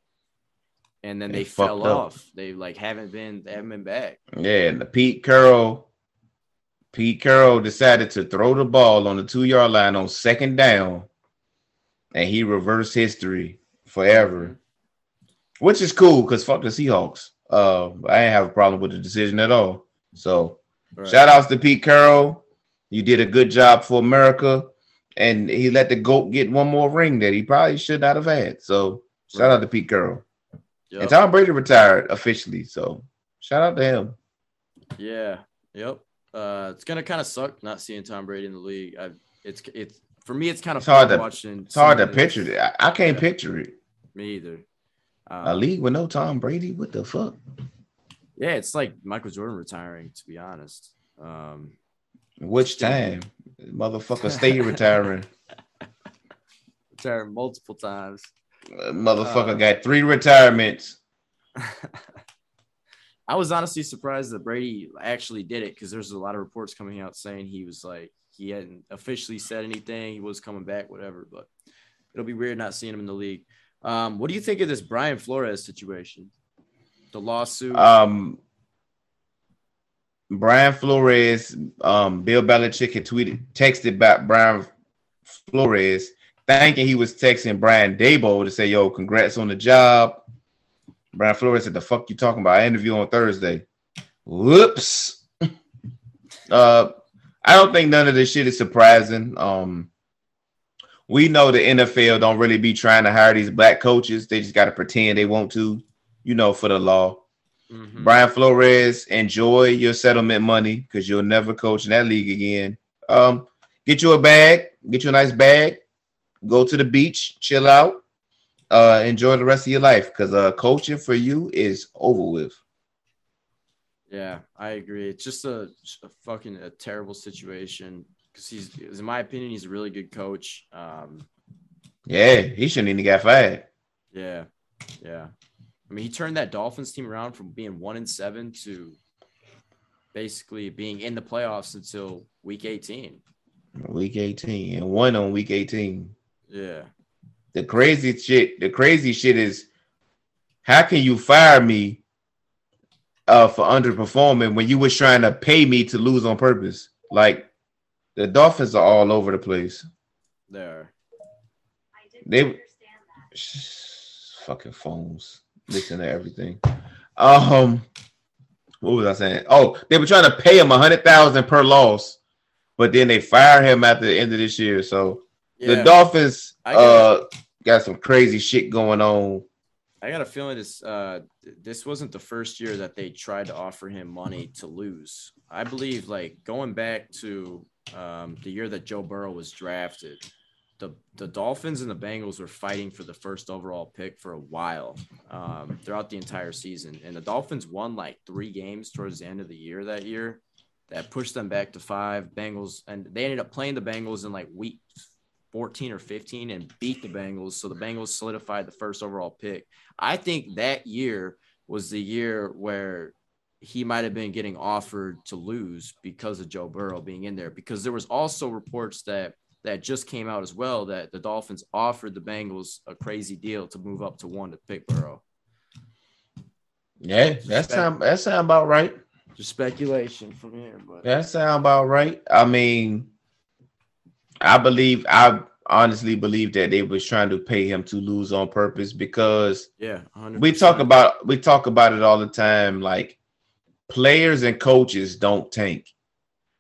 and then they, they fell off. They like haven't been they haven't been back. Yeah, and the Pete Carroll, Pete Carroll decided to throw the ball on the two yard line on second down, and he reversed history forever, mm-hmm. Which is cool because fuck the Seahawks. Uh, I didn't have a problem with the decision at all. So, right. shout outs to Pete Carroll. You did a good job for America, and he let the goat get one more ring that he probably should not have had. So, shout right. out to Pete Carroll. Yep. And Tom Brady retired officially, so shout out to him. Yeah. Yep. Uh, it's gonna kind of suck not seeing Tom Brady in the league. I, it's it's for me, it's kind of hard to watching. It's hard to picture it. I, I can't yeah. picture it. Me either. Um, a league with no Tom Brady. What the fuck? Yeah, it's like Michael Jordan retiring. To be honest. Um, Which time, motherfucker, stay retiring. Retiring multiple times motherfucker uh, got three retirements. I was honestly surprised that Brady actually did it because there's a lot of reports coming out saying he was like he hadn't officially said anything, he was coming back, whatever. But it'll be weird not seeing him in the league. Um, what do you think of this Brian Flores situation? The lawsuit. Um, Brian Flores, um, Bill Belichick had tweeted, texted back Brian Flores, thanking he was texting Brian Daboll to say, "Yo, congrats on the job." Brian Flores said, "The fuck you talking about? I interview on Thursday." Whoops. uh, I don't think none of this shit is surprising. Um, we know the NFL don't really be trying to hire these black coaches. They just got to pretend they want to, you know, for the law. Mm-hmm. Brian Flores, enjoy your settlement money because you'll never coach in that league again. Um, get you a bag, get you a nice bag, go to the beach, chill out, uh, enjoy the rest of your life because uh, coaching for you is over with. Yeah, I agree. It's just a, a fucking a terrible situation because he's, in my opinion, he's a really good coach. Um, yeah, he shouldn't even get fired. Yeah, yeah. I mean, he turned that Dolphins team around from being one and seven to basically being in the playoffs until week 18. Week 18 and one on week 18. Yeah. The crazy shit, the crazy shit is how can you fire me uh, for underperforming when you was trying to pay me to lose on purpose? Like the Dolphins are all over the place. There. They fucking phones. Listen to everything. Um, what was I saying? Oh, they were trying to pay him a hundred thousand per loss, but then they fire him at the end of this year. So yeah. the Dolphins uh got some crazy shit going on. I got a feeling this uh this wasn't the first year that they tried to offer him money to lose. I believe like going back to um, the year that Joe Burrow was drafted, the the Dolphins and the Bengals were fighting for the first overall pick for a while um, throughout the entire season, and the Dolphins won like three games towards the end of the year that year. That pushed them back to five. Bengals, and they ended up playing the Bengals in like week 14 or 15 and beat the Bengals. So the Bengals solidified the first overall pick. I think that year was the year where he might have been getting offered to lose because of Joe Burrow being in there. Because there was also reports that that just came out as well that the Dolphins offered the Bengals a crazy deal to move up to one to pick Burrow. Yeah, that sound that sound about right. Just speculation from here, but that sound about right. I mean, I believe I honestly believe that they was trying to pay him to lose on purpose because yeah, 100%. we talk about we talk about it all the time. Like players and coaches don't tank.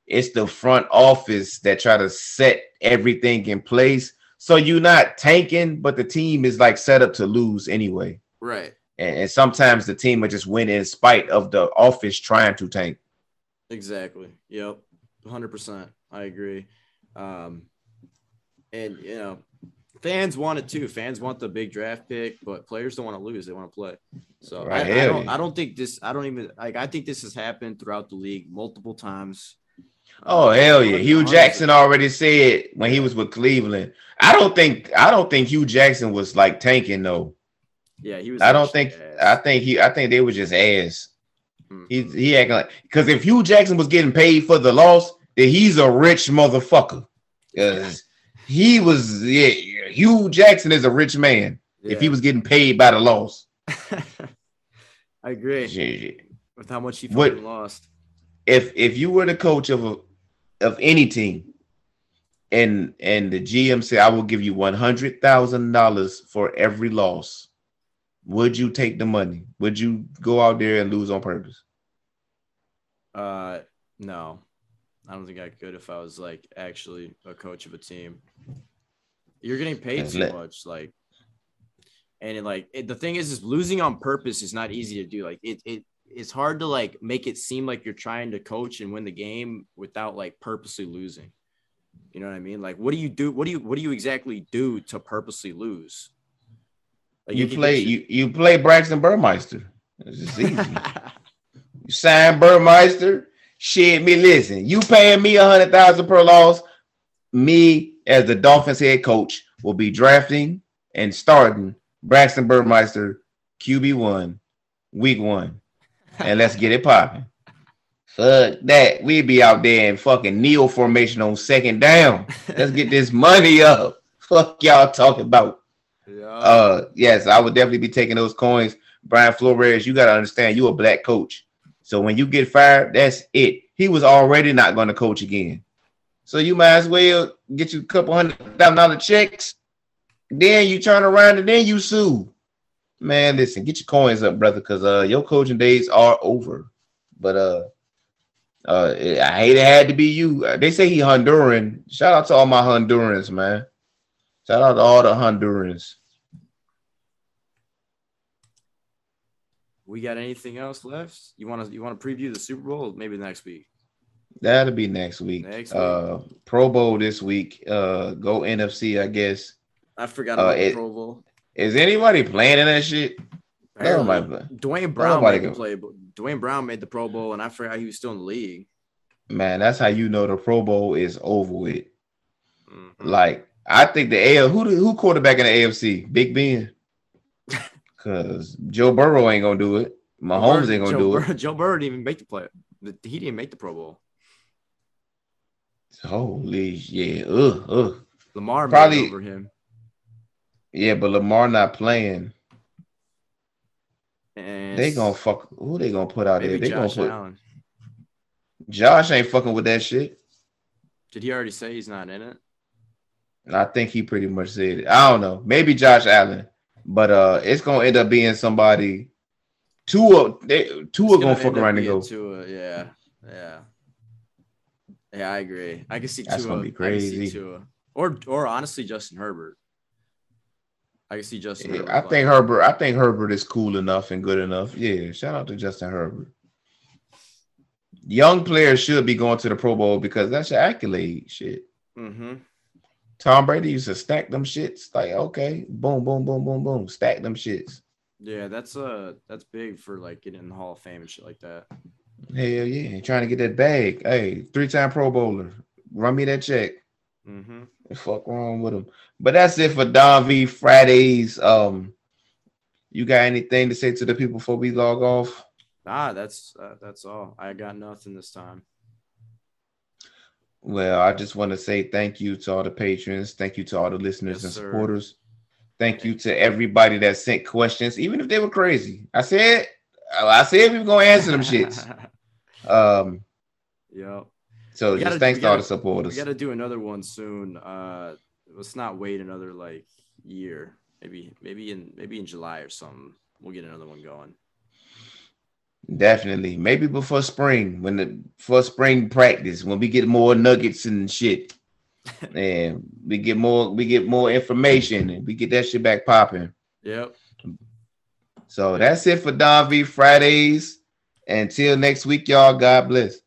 It's the front office that try to set everything in place. So you're not tanking, but the team is like set up to lose anyway. Right. And, and sometimes the team will just win in spite of the office trying to tank. Exactly. Yep. 100%. I agree. Um, and, you know, fans want it too. Fans want the big draft pick, but players don't want to lose. They want to play. So right. I, I, don't. I don't think this. I don't even like. I think this has happened throughout the league multiple times. Oh uh, hell yeah! Hue Jackson already said when he was with Cleveland. I don't think. I don't think Hue Jackson was like tanking though. Yeah, he was. I don't think. Ass. I think he. I think they were just ass. Mm-hmm. He he acting like because if Hue Jackson was getting paid for the loss, then he's a rich motherfucker. Because he was yeah, Hue Jackson is a rich man yeah. if he was getting paid by the loss. I agree yeah. with how much he fucking lost. If if you were the coach of a of any team, and and the GM said I will give you one hundred thousand dollars for every loss, would you take the money? Would you go out there and lose on purpose? Uh, no. I don't think I could if I was like actually a coach of a team. You're getting paid too much, like, and it, like it, the thing is, is losing on purpose is not easy to do. Like it, it it's hard to like make it seem like you're trying to coach and win the game without like purposely losing. You know what I mean? Like, what do you do? What do you what do you exactly do to purposely lose? Like, you, play you you play Braxton Burmeister. It's just easy. you sign Burmeister Shit, me listen. You paying me a hundred thousand per loss. Me as the Dolphins head coach will be drafting and starting Braxton Burmeister QB one, week one. and let's get it popping. Fuck that. We'd be out there in fucking neo formation on second down. Let's get this money up. Fuck y'all talking about. Yeah. Uh yes, I would definitely be taking those coins. Brian Flores, you gotta understand you a black coach. So when you get fired, that's it. He was already not gonna coach again. So you might as well get you a couple hundred thousand dollar checks. Then you turn around and then you sue. Man, listen, get your coins up, brother, because uh your coaching days are over. But uh uh I hate it had to be you. Uh, They say he Honduran. Shout out to all my Hondurans, man. Shout out to all the Hondurans. we got anything else left? You want to you want to preview the Super Bowl? Maybe next week. That'll be next week. Next Uh Pro Bowl this week. Uh go NFC, I guess. I forgot Uh, about it- Pro Bowl. Is anybody playing in that shit? Nobody play. Duane Brown made the play, Duane Brown made the Pro Bowl, and I forgot he was still in the league. Man, that's how you know the Pro Bowl is over with. Mhm. Like, I think the AL who who quarterback in the AFC? Big Ben. Cause Joe Burrow ain't gonna do it. Mahomes ain't gonna Joe do Burrow, it. Joe Burrow didn't even make the play. He didn't make the Pro Bowl. Holy yeah, ugh, ugh. Lamar Probably- over him. Yeah, but Lamar not playing. And They gonna fuck. Who they gonna put out there? They Josh gonna put Allen. Josh ain't fucking with that shit. Did he already say he's not in it? I think he pretty much said it. I don't know. Maybe Josh Allen, but uh, it's gonna end up being somebody. Two of they two are gonna fuck end up around and go. Tua, yeah, yeah, yeah. I agree. I can see That's Tua. gonna be crazy. Tua. Or, or honestly, Justin Herbert. I can see Justin. Yeah, Herbert I playing. think Herbert. I think Herbert is cool enough and good enough. Yeah, shout out to Justin Herbert. Young players should be going to the Pro Bowl because that's your accolade. Shit. Mm-hmm. Tom Brady used to stack them shits. Like, okay, boom, boom, boom, boom, boom, stack them shits. Yeah, that's uh that's big for like getting in the Hall of Fame and shit like that. Hell yeah, trying to get that bag. Hey, three-time Pro Bowler, run me that check. Mm-hmm. The fuck wrong with him? But that's it for Don V Fridays. Um, you got anything to say to the people before we log off? Nah, that's uh, that's all. I got nothing this time. Well, I just want to say thank you to all the patrons. Thank you to all the listeners Yes, and sir. supporters. Thank you to everybody that sent questions, even if they were crazy. I said, I said we were gonna answer them shits. Um, yep. so We just gotta- thanks to all the gotta- supporters. We got to do another one soon. Uh, let's not wait another like year. Maybe maybe in maybe in July or something. We'll get another one going. Definitely, maybe before spring, when the for spring practice, when we get more nuggets and shit, and we get more, we get more information, and we get that shit back popping. Yep. So that's it for Don V Fridays. Until next week, y'all. God bless.